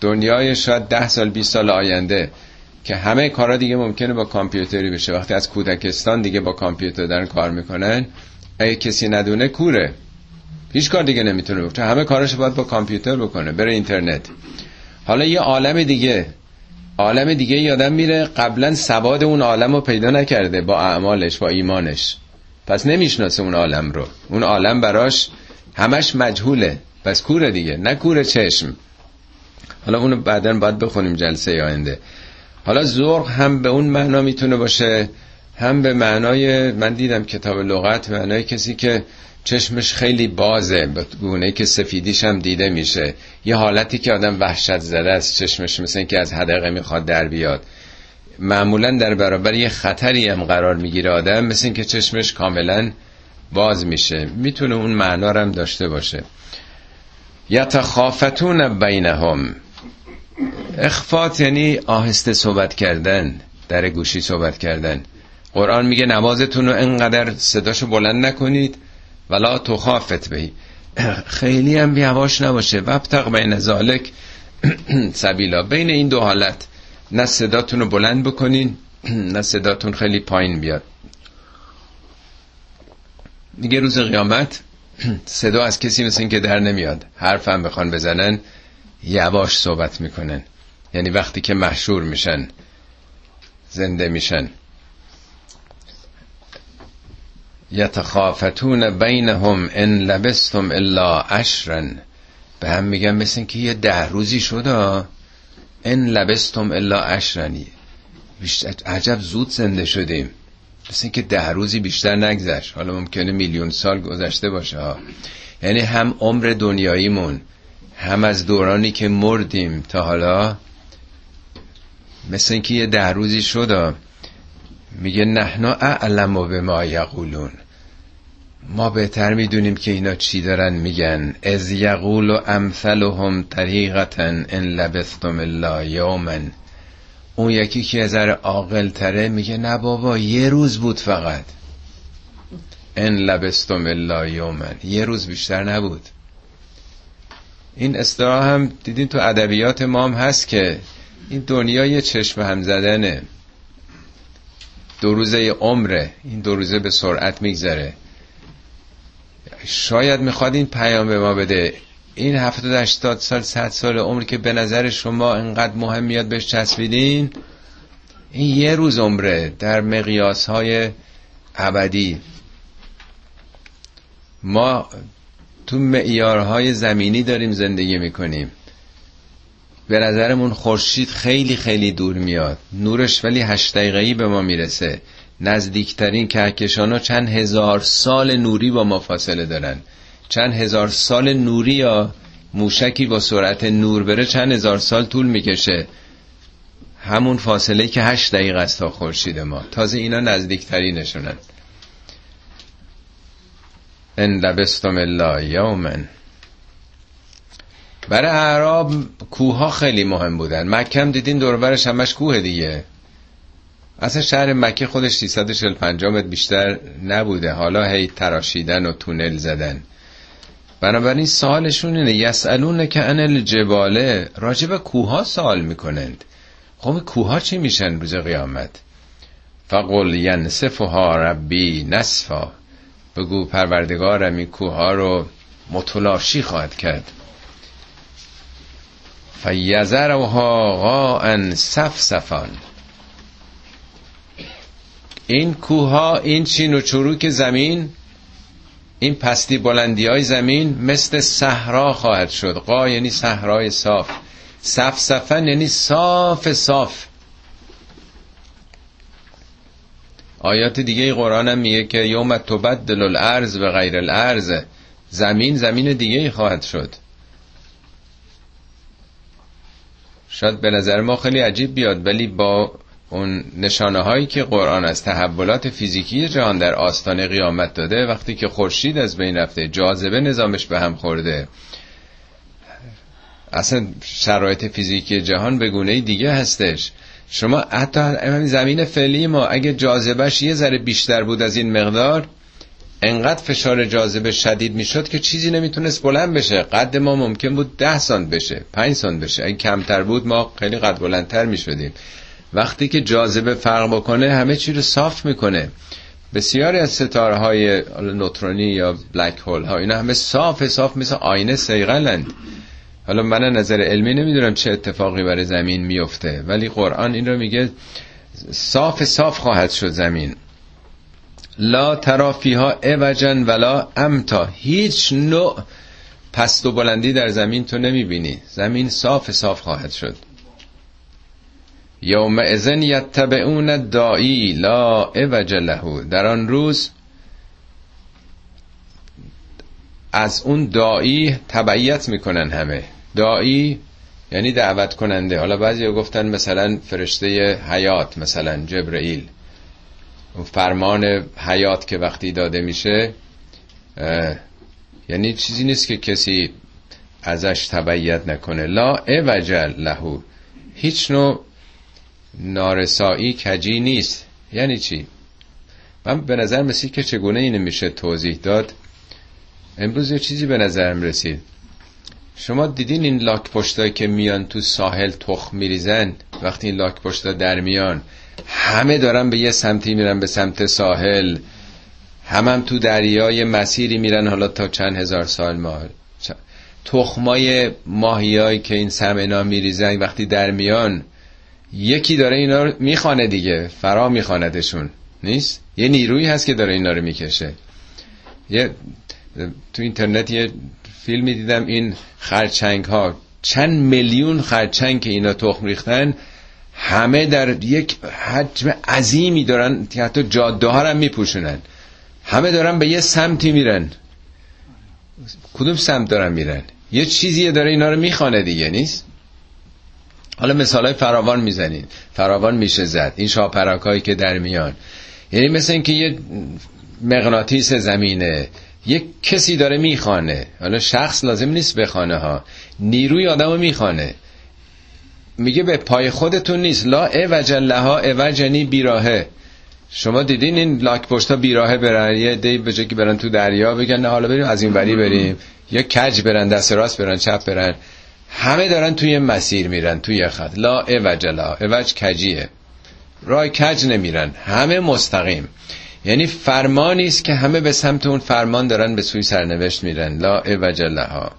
دنیای شاید ده سال 20 سال آینده که همه کارا دیگه ممکنه با کامپیوتری بشه. وقتی از کودکستان دیگه با کامپیوتر دارن کار می‌کنن اگه کسی ندونه کوره. هیچ کار دیگه نمی‌تونه بکنه. همه کارش باید با کامپیوتر بکنه بره اینترنت. حالا یه عالم دیگه عالم دیگه یادم میره قبلا سواد اون عالم رو پیدا نکرده با اعمالش با ایمانش. پس نمی‌شناسه اون عالم رو. اون عالم براش همش مجهوله. پس کوره دیگه نه کوره چشم. حالا اونو بعدا باید بخونیم جلسه آینده. حالا زرق هم به اون معنا می‌تونه باشه هم به معنای من دیدم کتاب لغت معنای کسی که چشمش خیلی بازه به گونه که سفیدیش هم دیده میشه. یه حالتی که آدم وحشت زده است چشمش مثل که از حدقه می‌خواد در بیاد. معمولا در برابر یه خطری هم قرار می‌گیره آدم مثل که چشمش کاملا باز میشه. می‌تونه اون معنا هم داشته باشه. یتخافتون بینهم. اخفات یعنی آهسته صحبت کردن در گوشی صحبت کردن. قرآن میگه نمازتون رو انقدر صداشو بلند نکنید ولا تخافت بهی. خیلی هم بیهواش نباشه. وابتق بین ذالک سبیلا. بین این دو حالت نه صداتون رو بلند بکنین نه صداتون خیلی پایین بیاد. میگه روز قیامت صدا از کسی مثل که در نمیاد. حرفم بخوان بزنن یواش صحبت می‌کنن. یعنی وقتی که محشور میشن زنده میشن. یتخافتون بینهم ان لبستم الا عشرن. به هم میگن مثل که یه ده روزی شده ان لبستم الا عشرنی. عجب زود زنده شدیم. مثل که ده روزی بیشتر نگذشت. حالا ممکنه میلیون سال گذشته باشه ها یعنی هم عمر دنیاییمون هم از دورانی که مردیم تا حالا مثل اینکه یه ده روزی شد میگه نحنا اعلم و به ما یقولون. ما بهتر می‌دونیم که اینا چی دارن میگن. از یقول و امثلهم طریقتا ان لبثتم الله یومن. اون یکی که از عاقل تره میگه نه بابا یه روز بود فقط. ان لبستم الله یومن. یه روز بیشتر نبود. این اصطلاح هم دیدین تو ادبیات ما هم هست که این دنیا یه چشم هم زدنه. دو روزه عمره این دو روزه به سرعت میگذره. شاید می‌خواد این پیام به ما بده. این هفتاد هشتاد سال صد سال عمر که به نظر شما انقدر مهم میاد بهش چسبیدین این یه روز عمره در مقیاس های ابدی. ما تو معیارهای زمینی داریم زندگی می‌کنیم. به نظرمون خورشید خیلی خیلی دور میاد. نورش ولی هشت دقیقه‌ای به ما می‌رسه. نزدیکترین کهکشان ها چند هزار سال نوری با ما فاصله دارن. چند هزار سال نوری یا موشکی با سرعت نور بره چند هزار سال طول می‌کشه. همون فاصله که هشت دقیقه است تا خورشید ما. تازه اینا نزدیکترینشونن. ان لبستم الا یومن. برای اعراب کوه خیلی مهم بودن. مکه هم دیدین دوربرش همش کوه دیگه. اصلا شهر مکه خودش 345 متر بیشتر نبوده. حالا هی تراشیدن و تونل زدن. بنابراین سوالشون اینه یسالون که ان الجباله راجب کوها سوال می‌کنند. خب کوها چی میشن روز قیامت؟ فقل ینسفها ربی نصفا. بگو پروردگارم این کوها رو متلاشی خواهد کرد. فیذرها غاء سفسفان این کوها این چین و چروک زمین این پستی بلندی های زمین مثل صحرا خواهد شد. قا یعنی صحرای صاف. سفسفن یعنی صاف صاف. آیات دیگه قرآن هم میگه که یوم تبدل الارض به غیر الارض. زمین زمین دیگه خواهد شد. شاید به نظر ما خیلی عجیب بیاد ولی با اون نشانه هایی که قرآن از تحولات فیزیکی جهان در آستانه قیامت داده وقتی که خورشید از بین رفته جاذبه نظامش به هم خورده. اصلا شرایط فیزیکی جهان به گونه دیگه هستش. شما حتی زمین فعلی ما اگه جاذبهش یه ذره بیشتر بود از این مقدار انقدر فشار جاذبه شدید می‌شد که چیزی نمی‌تونست بلند بشه. قد ما ممکن بود ده سانت بشه پنج سانت بشه. اگه کمتر بود ما خیلی قد بلندتر می‌شدیم. وقتی که جاذبه فرق بکنه همه چی رو صاف می‌کنه. بسیاری از ستاره های نوترونی یا بلک هول ها اینا همه صاف صاف مثل آینه سیغلند حالا من نظر علمی نمی‌دونم چه اتفاقی برای زمین میفته ولی قرآن این رو میگه صاف صاف خواهد شد زمین. لا ترافیها اوجن ولا امتا. هیچ نوع پست و بلندی در زمین تو نمی‌بینی. زمین صاف صاف خواهد شد. یوم ازن یتبعون دایی لا اوج له. در آن روز از اون دایی تبعیت می‌کنن همه. دایی یعنی دعوت کننده. حالا بعضی گفتن مثلا فرشته حیات مثلا جبرئیل. فرمان حیات که وقتی داده میشه یعنی چیزی نیست که کسی ازش تبعیت نکنه. لا اوجل لهو هیچ نوع نارسایی کجی نیست. یعنی چی؟ من به نظر رسید که چگونه اینو میشه توضیح داد؟ امروز یه چیزی به نظرم رسید. شما دیدین این لاک پشتایی که میان تو ساحل تخم میریزن؟ وقتی این لاک پشتا در میان همه دارن به یه سمتی میرن به سمت ساحل. هم, هم تو دریای مسیری میرن حالا تا چند هزار سال ما تخمای ماهیایی که این سمنا میریزن وقتی در میان یکی داره اینا رو می‌خوانه دیگه فرا میخواندشون. نیست؟ یه نیرویی هست که داره اینا رو می‌کشه. یه تو اینترنت یه فیلمی دیدم این خرچنگ ها چند میلیون خرچنگ که اینا تخم ریختن همه در یک حجم عظیمی دارن حتی جاده ها هم میپوشونن. همه دارن به یه سمتی میرن. کدوم سمت دارن میرن؟ یه چیزی داره اینا رو می‌خوانه دیگه نیست؟ حالا مثال های فراوان می‌زنید فراوان میشه زد. این شاپرک که در میان. یعنی مثل اینکه یه مغناطیس زمینه. یک کسی داره می‌خوانه. حالا شخص لازم نیست بخوانه ها. نیروی آدم رو می‌خوانه. میگه به پای خودتون نیست. لا اوجل لها اوجنی بیراهه. شما دیدین این لاک پشتا بیراهه برن؟ یه دی به که برن تو دریا بگن نه حالا بریم از این وری بریم. یا کج برن دست راست برن چپ برن. همه دارن توی مسیر میرن توی خط. لا اوج لا اوج کجیه؟ رای کج نمیرن. همه مستقیم. یعنی فرمانی است که همه به سمت اون فرمان دارن به سوی سرنوشت میرن. لا اوج لها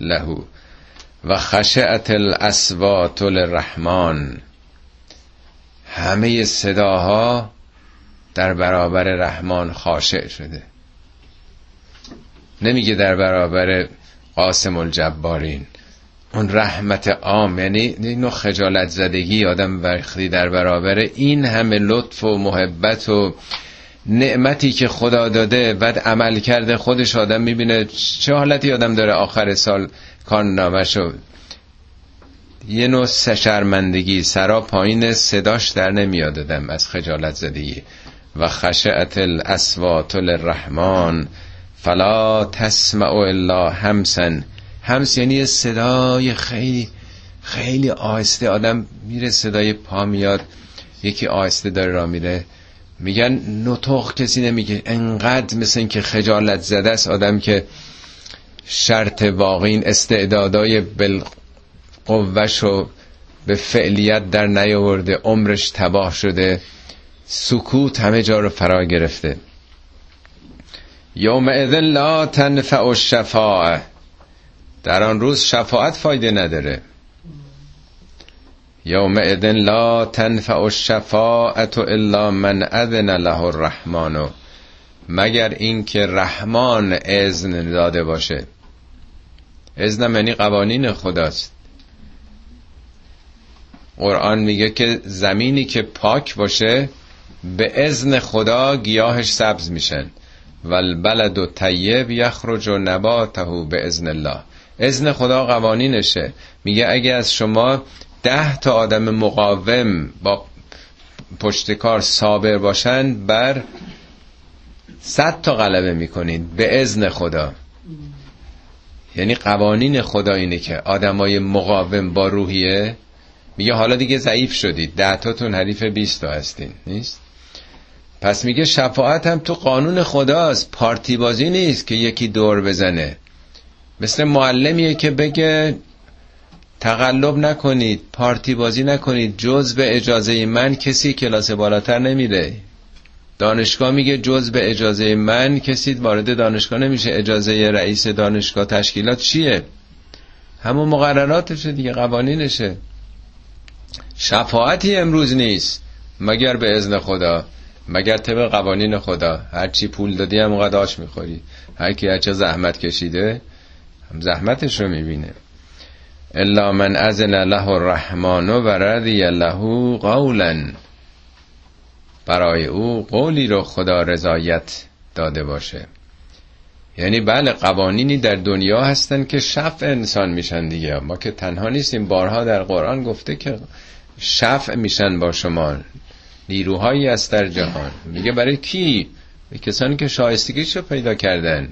لهو. و خشعت الاسوات الرحمن همه صداها در برابر رحمان خاشع شده. نمیگه در برابر قاسم الجبارین. اون رحمت عام یعنی نوع خجالت زدگی آدم وقتی در برابر این همه لطف و محبت و نعمتی که خدا داده بعد عمل کرده خودش آدم می‌بینه چه حالتی آدم داره آخر سال کار شد یه نوع سشرمندگی سرا پایین صداش در نمیاد از خجالت زدگی. و خشعت الاسوات الرحمن فلا تسمع الا همسن همس یعنی صدای خیلی خیلی آهسته. آدم میره صدای پا میاد یکی آهسته داره را میره. میگن نطق کسی نمیگه. انقدر مثل اینکه خجالت زده است آدم که شرط واقعین استعدادای بالقوش و به فعلیت در نیاورده عمرش تباه شده سکوت همه جا رو فرا گرفته. یوم اذن لا تنفع الشفاعه. در آن روز شفاعت فایده نداره. یوم اذن لا تنفع الشفاعت الا من اذن له الرحمن. مگر اینکه رحمان اذن داده باشه. اذن یعنی قوانین خداست. قرآن میگه که زمینی که پاک باشه به اذن خدا گیاهش سبز میشن. و البلد و طیب یخرج و نباته به اذن الله. اذن خدا قوانینشه. میگه اگه از شما ده تا آدم مقاوم با پشتکار صابر باشن بر صد تا غلبه می‌کنید. به اذن خدا. یعنی قوانین خدا اینه که آدمای مقاوم با روحیه میگه حالا دیگه ضعیف شدید. ده تاتون حریف 20 تا هستین. نیست؟ پس میگه شفاعت هم تو قانون خداست. پارتی بازی نیست که یکی دور بزنه. مثل معلمیه که بگه تقلب نکنید پارتی بازی نکنید. جز به اجازه من کسی کلاس بالاتر نمیره دانشگاه میگه جز به اجازه من کسی وارد دانشگاه نمیشه. اجازه رئیس دانشگاه تشکیلات چیه؟ همون مقرراتشه دیگه قوانینشه. شفاعتی امروز نیست. مگر به ازن خدا مگر طبق قوانین خدا. هرچی پول دادی هم آش می‌خوری. هر کی هرچه زحمت کشیده هم زحمتش رو می‌بینه. الا من ازن له الرحمن و رضی له قولا. برای او قولی رو خدا رضایت داده باشه. یعنی بله قوانینی در دنیا هستن که شفع انسان میشن دیگه. ما که تنها نیستیم. بارها در قرآن گفته که شفع میشن با شما. نیروهایی است در جهان. میگه برای کی؟ کسانی که شایستگیش رو پیدا کردن.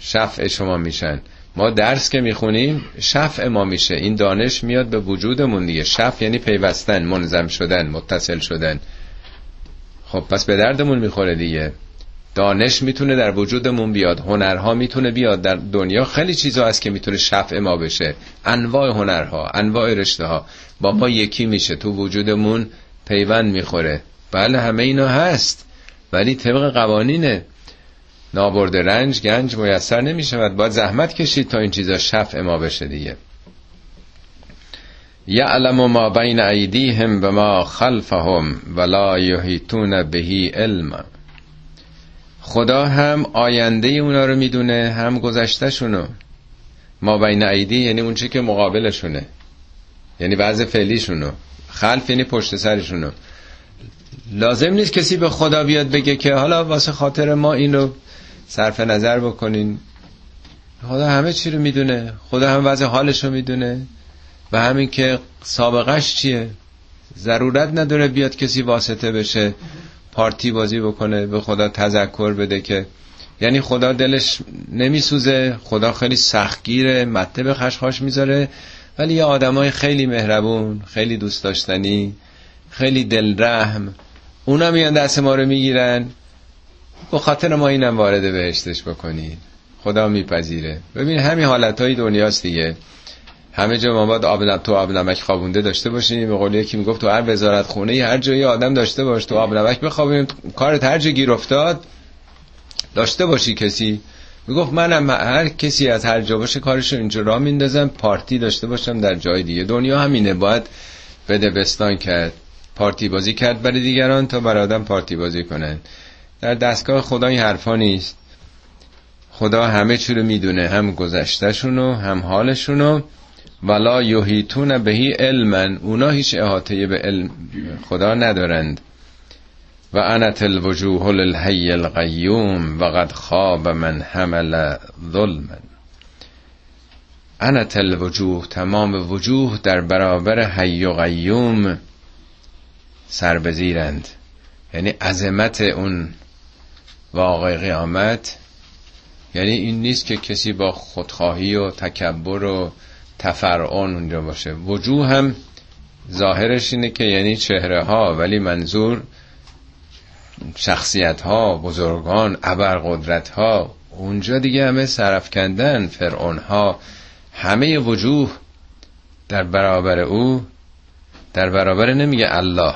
شفع شما میشن. ما درس که می‌خونیم شفع ما میشه. این دانش میاد به وجودمون دیگه. شفع یعنی پیوستن منظم شدن متصل شدن. خب پس به دردمون می‌خوره دیگه. دانش می‌تونه در وجودمون بیاد. هنرها می‌تونه بیاد در دنیا. خیلی چیزا هست که می‌تونه شفع ما بشه. انواع هنرها انواع رشته ها با ما یکی میشه. تو وجودمون پیوند می‌خوره. بله همه اینا هست. ولی طبق قوانینه. نابرد رنج گنج میسر نمی‌شود. باید زحمت کشید تا این چیزا شفع ما بشه دیگه. یعلم ما بین ایدیهم و ما خلفهم ولا یحیطون بهی علم. خدا هم آینده اونا رو می‌دونه هم گذشته شونو ما بین ایدی یعنی اون که مقابلشونه. یعنی وضع فعلیشونو. خلف یعنی پشت سرشونو. لازم نیست کسی به خدا بیاد بگه که حالا واسه خاطر ما اینو صرف نظر بکنین. خدا همه چی رو می‌دونه. خدا هم وضع حالش رو می‌دونه. و همین که سابقش چیه؟ ضرورت نداره بیاد کسی واسطه بشه پارتی بازی بکنه به خدا تذکر بده که. یعنی خدا دلش نمیسوزه خدا خیلی سختگیره مته به خشخاش می‌ذاره. ولی یه آدمای خیلی مهربون خیلی دوست داشتنی خیلی دل رحم اونا میان دست ما رو می‌گیرن. به خاطر ما اینم وارد بهشتش بکنید. خدا میپذیره. ببین همین حالت های دنیاست دیگه. همه جا ما باید آب تو آب نمک خوابونده داشته باشیم. به قول یکی می‌گفت تو هر وزارت خونه هر جایی آدم داشته باش تو آب نمک بخوابیم کارت هر جا گیر افتاد داشته باشی کسی. می‌گفت منم هر کسی از هر جا باشه کارشو اینجا را میندازم پارتی داشته باشم در جای دیگه. دنیا همینه باید بده بستان کرد پارتی بازی کرد برای دیگران تا برای آدم پارتی بازی کنن. در دستگاه خدا این حرفا نیست. خدا همه چی رو می‌دونه هم گذشتهشونو هم حالشونو ولا یحیطون بهی علما. اونا هیچ احاطه به علم خدا ندارند. و انت الوجوه للحی القیوم و قد خواب من حمل ظلما. انت الوجوه تمام وجوه در برابر حی و قیوم سربزیرند. یعنی عظمت اون واقع قیامت یعنی این نیست که کسی با خودخواهی و تکبر و تفرعون اونجا باشه. وجوه هم ظاهرش اینه که یعنی چهره ها ولی منظور شخصیت ها بزرگان ابرقدرت ها اونجا دیگه همه سرفکندن فرعون ها همه وجوه در برابر او در برابر نمیگه الله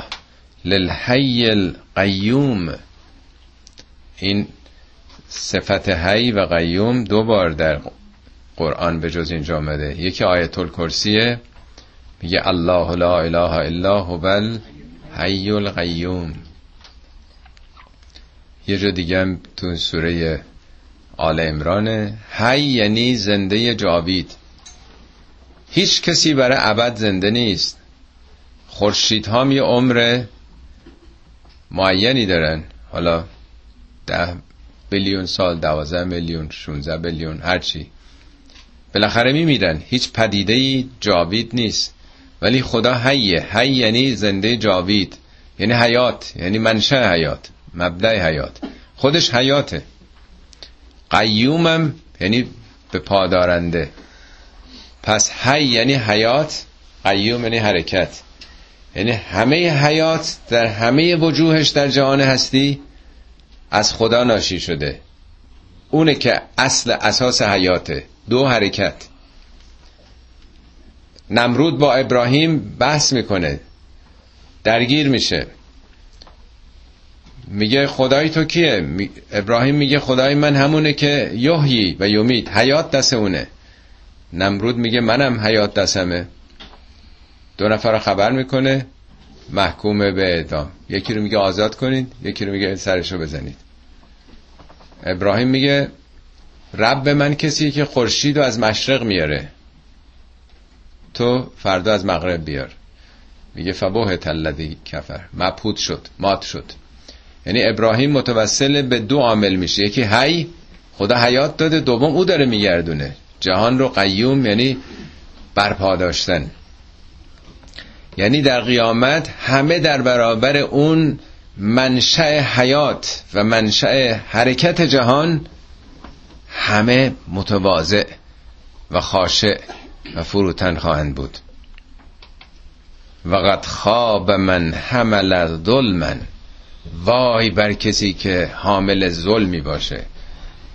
للحی القیوم. این صفت حی و قیوم دو بار در قرآن به جز اینجا آمده. یکی آیت الکرسیه میگه الله لا اله الا هو الحی القیوم. یه جا دیگه هم تو سوره آل امرانه حی یعنی زنده جاوید. هیچ کسی برای ابد زنده نیست. خورشید هم یه عمر معینی دارن. حالا ده بیلیون سال دوازده میلیون 16 بیلیون هرچی بالاخره میمیرن. هیچ پدیده جاوید نیست. ولی خدا حیه. حی یعنی زنده جاوید. یعنی حیات. یعنی منشه حیات. مبدع حیات. خودش حیاته. قیومم یعنی به پادارنده پس حی یعنی حیات. قیوم یعنی حرکت. یعنی همه حیات در همه وجوهش در جهان هستی. از خدا ناشی شده. اونه که اصل اساس حیاته. دو حرکت. نمرود با ابراهیم بحث می‌کنه. درگیر میشه. میگه خدای تو کیه؟ ابراهیم میگه خدای من همونه که یحیی و یومید حیات دست اونه. نمرود میگه منم حیات دستمه. دو نفر خبر می‌کنه. محکوم به اعدام. یکی رو میگه آزاد کنید یکی رو میگه سرشو بزنید. ابراهیم میگه رب من کسی که خورشید رو از مشرق میاره. تو فردا از مغرب بیار. میگه فبوه تلدی کفر. مبهوت شد مات شد. یعنی ابراهیم متوسل به دو عامل میشه. یکی هی خدا حیات داده دوم او داره میگردونه. جهان رو قیوم یعنی برپا داشتن. یعنی در قیامت همه در برابر اون منشأ حیات و منشأ حرکت جهان همه متواضع و خاشع و فروتن خواهند بود. و قد خواب من حمل ظلمن. وای بر کسی که حامل ظلمی باشه.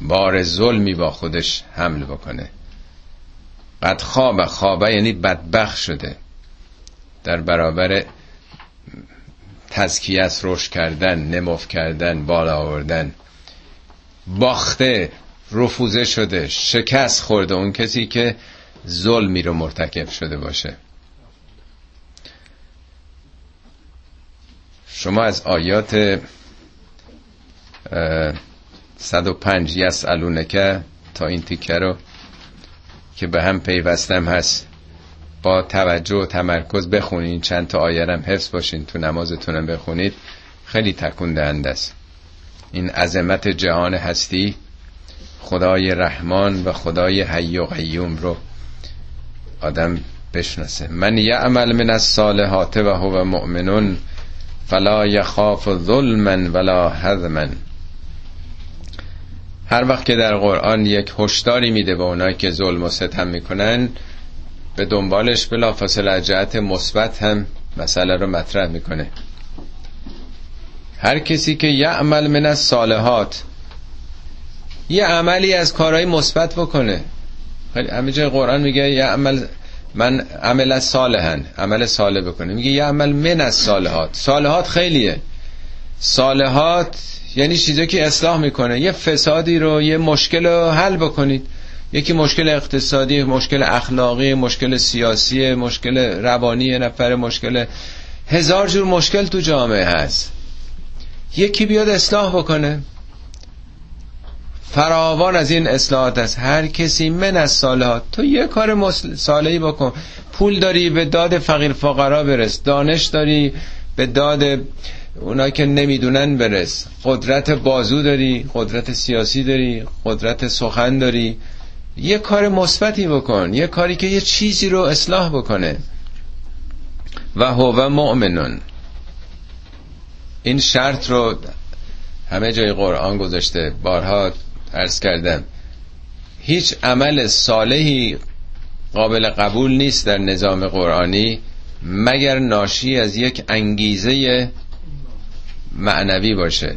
بار ظلمی با خودش حمل بکنه. قد خواب خوابه یعنی بدبخ شده. در برابر تزکیت روش کردن نموف کردن بالا آوردن. باخته رفوزه شده شکست خورده اون کسی که ظلمی رو مرتکب شده باشه. شما از آیات 105 یسالونکه تا این تیکه رو که به هم پیوستم هست. با توجه و تمرکز بخونین. چند تا آیرم حفظ باشین. تو نمازتونم بخونید. خیلی تکون دهنده است. این عظمت جهان هستی خدای رحمان و خدای حی و قیوم رو آدم بشناسه. من یعمل من الصالحات و هو مؤمنون فلا یخاف ظلما ولا حذما هر وقت که در قرآن یک هشداری میده به اونایی که ظلم و ستم می‌کنن به دنبالش بلا فاصله جهت مثبت هم مسئله رو مطرح می‌کنه. هر کسی که یعمل من الصالحات یه عملی از کارهای مثبت بکنه. همه جای قرآن میگه یه عمل من عمل صالحا عمل صالح بکنه. میگه یه عمل من از صالحات صالحات خیلیه. صالحات یعنی چیزی که اصلاح می‌کنه. یه فسادی رو یه مشکل رو حل بکنید. یکی مشکل اقتصادی مشکل اخلاقی مشکل سیاسی مشکل روانی نفر مشکل هزار جور مشکل تو جامعه هست. یکی بیاد اصلاح بکنه. فراوان از این اصلاحات است. هر کسی من از صالحات تو یه کار صالحی بکن. پول داری به داد فقیر فقرا برس. دانش داری به داد اونا که نمی‌دونن برس. قدرت بازو داری قدرت سیاسی داری قدرت سخن داری. یه کار مثبتی بکن یه کاری که یه چیزی رو اصلاح بکنه. و هو مؤمنون. این شرط رو همه جای قرآن گذاشته بارها عرض کردم. هیچ عمل صالحی قابل قبول نیست در نظام قرآنی مگر ناشی از یک انگیزه معنوی باشه.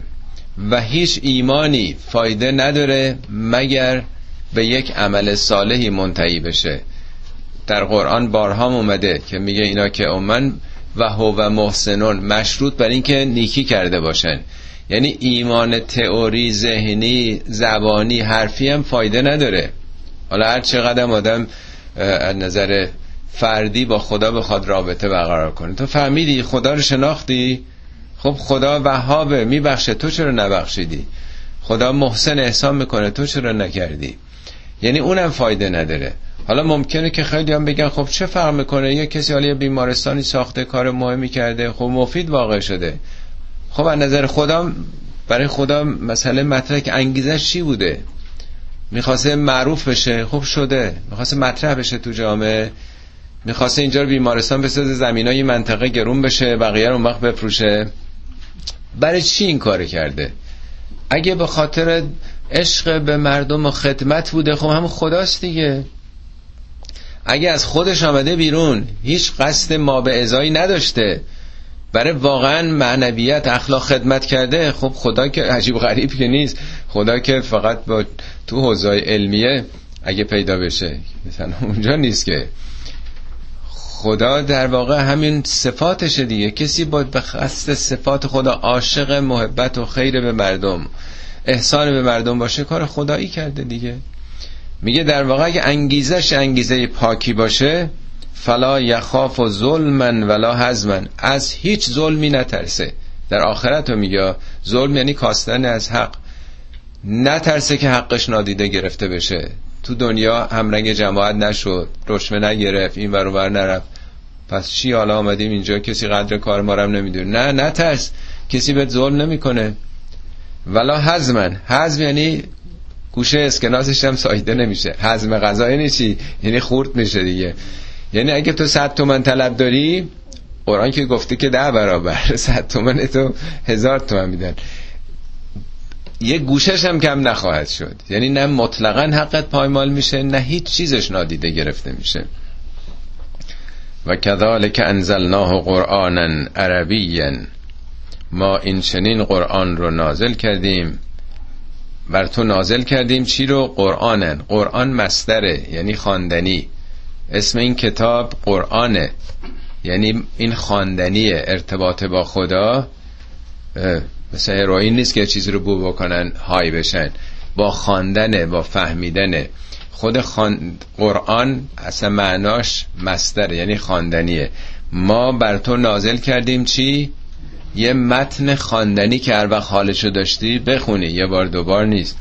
و هیچ ایمانی فایده نداره مگر به یک عمل صالحی منتهی بشه. در قرآن بارها اومده که میگه اینا که اومن و هو و محسنون مشروط بر اینکه نیکی کرده باشن. یعنی ایمان تئوری ذهنی زبانی حرفی هم فایده نداره. حالا هر چقدر آدم از نظر فردی با خدا بخواد رابطه برقرار کنه. تو فهمیدی خدا رو شناختی؟ خب خدا وهابه میبخشه تو چرا نبخشیدی؟ خدا محسن احسان می‌کنه تو چرا نکردی؟ یعنی اونم فایده نداره. حالا ممکنه که خیلی هم بگن خب چه فرق می‌کنه؟ یه کسی حالا بیمارستانی ساخته کار مهمی کرده خب مفید واقع شده. خب از نظر خدا برای خدا مسئله مطرح که انگیزش چی بوده؟ می‌خواسته معروف بشه؟ خب شده. می‌خواسته مطرح بشه تو جامعه. می‌خواسته اینجا رو بیمارستان بسازه زمین های منطقه گرون بشه بقیه رو وقت بفروشه. برای چی این کار کرده؟ اگه به خاطر عشق به مردم و خدمت بوده. خب همون خداست دیگه. اگه از خودش آمده بیرون هیچ قصد ما به ازایی نداشته. برای واقعا معنویت اخلاق خدمت کرده خب خدا که عجیب غریب که نیست. خدا که فقط با تو حوزه علمیه اگه پیدا بشه. مثلا اونجا نیست که. خدا در واقع همین صفاتشه دیگه. کسی باید به خست صفات خدا عاشق محبت و خیر به مردم. احسان به مردم باشه کار خدایی کرده دیگه. میگه در واقع اگه انگیزش انگیزه پاکی باشه فلا یخاف و ظلمن ولا حزمن از هیچ ظلمی نترسه. در آخرت رو میگه ظلم یعنی کاستن از حق. نترسه که حقش نادیده گرفته بشه. تو دنیا همرنگ جماعت نشد رشمه نگرفت این ور نرفت. پس چی حالا آمدیم اینجا؟ کسی قدر کار ما نمی‌دونه. نه نترس. کسی به ظلم نمی‌کنه. ولا حزمن. حزم یعنی گوشه اسکناسش هم سایده نمیشه. حزم غذا یعنی چی؟ یعنی خورد میشه دیگه. یعنی اگه تو صد تومن طلب داری قرآن که گفته که ده برابر. صد تومن تو هزار تومن میدن. یه گوشش هم کم نخواهد شد. یعنی نه مطلقا حقت پایمال میشه نه هیچ چیزش نادیده گرفته میشه. و کذالک انزلناه قرآنا عربیا. ما این چنین قرآن رو نازل کردیم. بر تو نازل کردیم چی رو؟ قرآنن. قرآن مستره یعنی خواندنی. اسم این کتاب قرآنه. یعنی این خواندنی ارتباط با خدا. مثل هروئین نیست که چیزی رو بو بکنن های بشن. با خواندن با فهمیدن خود قرآن اصلا معناش مستر یعنی خواندنیه. ما بر تو نازل کردیم چی؟ یه متن خواندنی که هر وقت حالشو داشتی بخونی. یه بار دوبار نیست.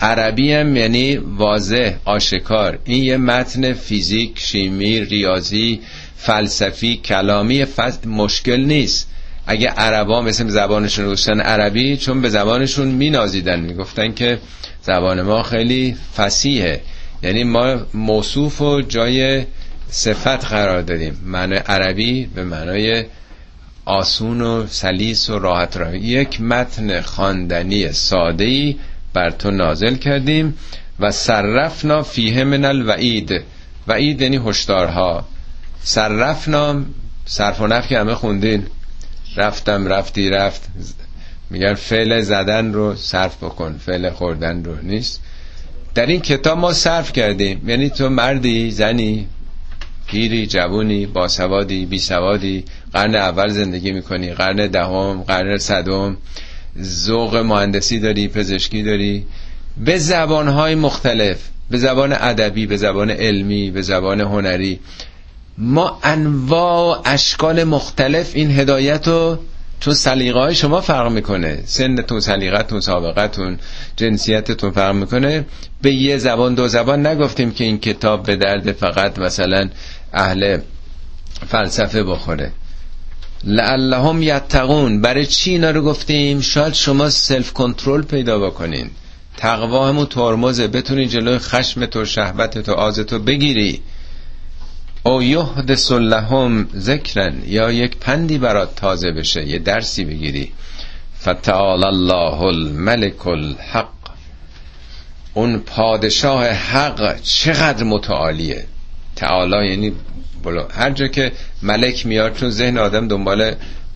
عربی هم یعنی واضح آشکار. این یه متن فیزیک شیمی ریاضی فلسفی کلامی. فست مشکل نیست. اگه عربا مثل زبانشون گوشتن عربی چون به زبانشون مینازیدن. می‌گفتن که زبان ما خیلی فسیحه یعنی ما موصوف و جای صفت قرار دادیم. معنی عربی به معنای آسون و سلیس و راحت را یک متن خواندنی ساده ای بر تو نازل کردیم و صرفنا فیه من الوعید. وعید یعنی هشدارها. صرفنا صرف و نفی همه خوندین. رفتم رفتی رفت. میگن فعل زدن رو صرف بکن فعل خوردن رو. نیست. در این کتاب ما صرف کردیم. یعنی تو مردی زنی پیری جوونی باسوادی بیسوادی قرن اول زندگی می‌کنی قرن دهم قرن صدم. ذوق مهندسی داری پزشکی داری. به زبانهای مختلف به زبان ادبی به زبان علمی به زبان هنری. ما انواع اشکال مختلف این هدایت رو چون سلیقه های شما فرق می‌کنه. سنتون سلیقتون سابقتون جنسیتتون فرق می‌کنه. به یه زبان دو زبان نگفتیم که این کتاب به درد فقط مثلا اهل فلسفه بخوره. لعلهم یتقون. برای چی اینا رو گفتیم؟ شاید شما سلف کنترل پیدا بکنین. تقوا همون ترمزه. بتونی جلوی خشم تو شهوت تو آز تو بگیری. او یهد لهم ذکرن. یا یک پندی برات تازه بشه. یه درسی بگیری. فتعال الله الملک الحق. اون پادشاه حق چقدر متعالیه؟ تعالی یعنی بلا هر جا که ملک میاد چون ذهن آدم دنبال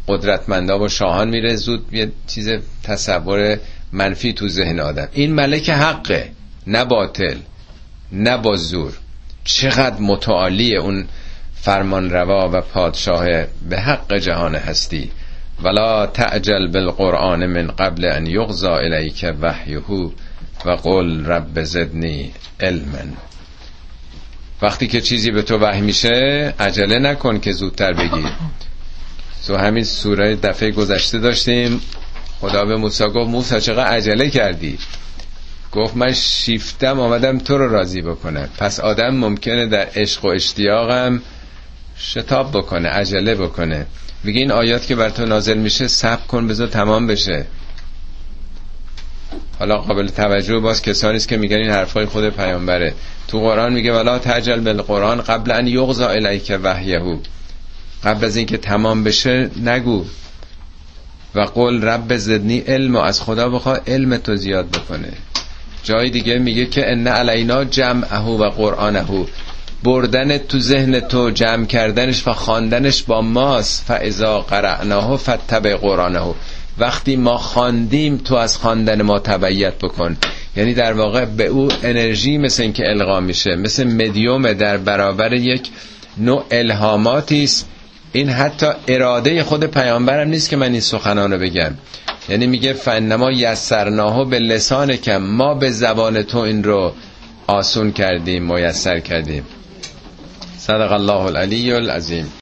قدرتمندا و شاهان میره زود یه چیز تصور منفی تو ذهن آدم. این ملک حقه نه باطل نه با زور. چقدر متعالیه اون فرمان روا و پادشاه به حق جهان هستی. ولا تعجل بالقرآن من قبل ان یغزا الیک وحیه و قل رب زدنی علما. وقتی که چیزی به تو وحی میشه عجله نکن که زودتر بگی. تو همین سوره دفعه گذشته داشتیم. خدا به موسی گفت موسی چقدر عجله کردی؟ گفت من شیفتم آمدم تو رو راضی بکنه پس آدم ممکنه در عشق و اشتیاقم شتاب بکنه عجله بکنه. میگه این آیات که بر تو نازل میشه صبر کن بذار تمام بشه. حالا قابل توجه باز کسانی است که میگن این حرفای خود پیامبره. تو قرآن میگه ولا تعجل بالقرآن قبل ان یغزا الیک وحیه. قبل از اینکه تمام بشه نگو و قول رب زدنی علم و از خدا بخوا علم تو زیاد بکنه. جای دیگه میگه که ان علینا جمعه و قرآنه. بردن تو ذهن تو جمع کردنش و خواندنش با ماست. فاذا قرعناه فتبع قرآنه. وقتی ما خواندیم تو از خواندن ما تبعیت بکن. یعنی در واقع به او انرژی مثل اینکه القا میشه مثل مدیوم در برابر یک نوع الهاماتی است. این حتی اراده خود پیامبرم نیست که من این سخنان رو بگم. یعنی میگه فنما یسرناهو به لسان کم ما به زبان تو این رو آسون کردیم میسر کردیم. صدق الله العلی العظیم.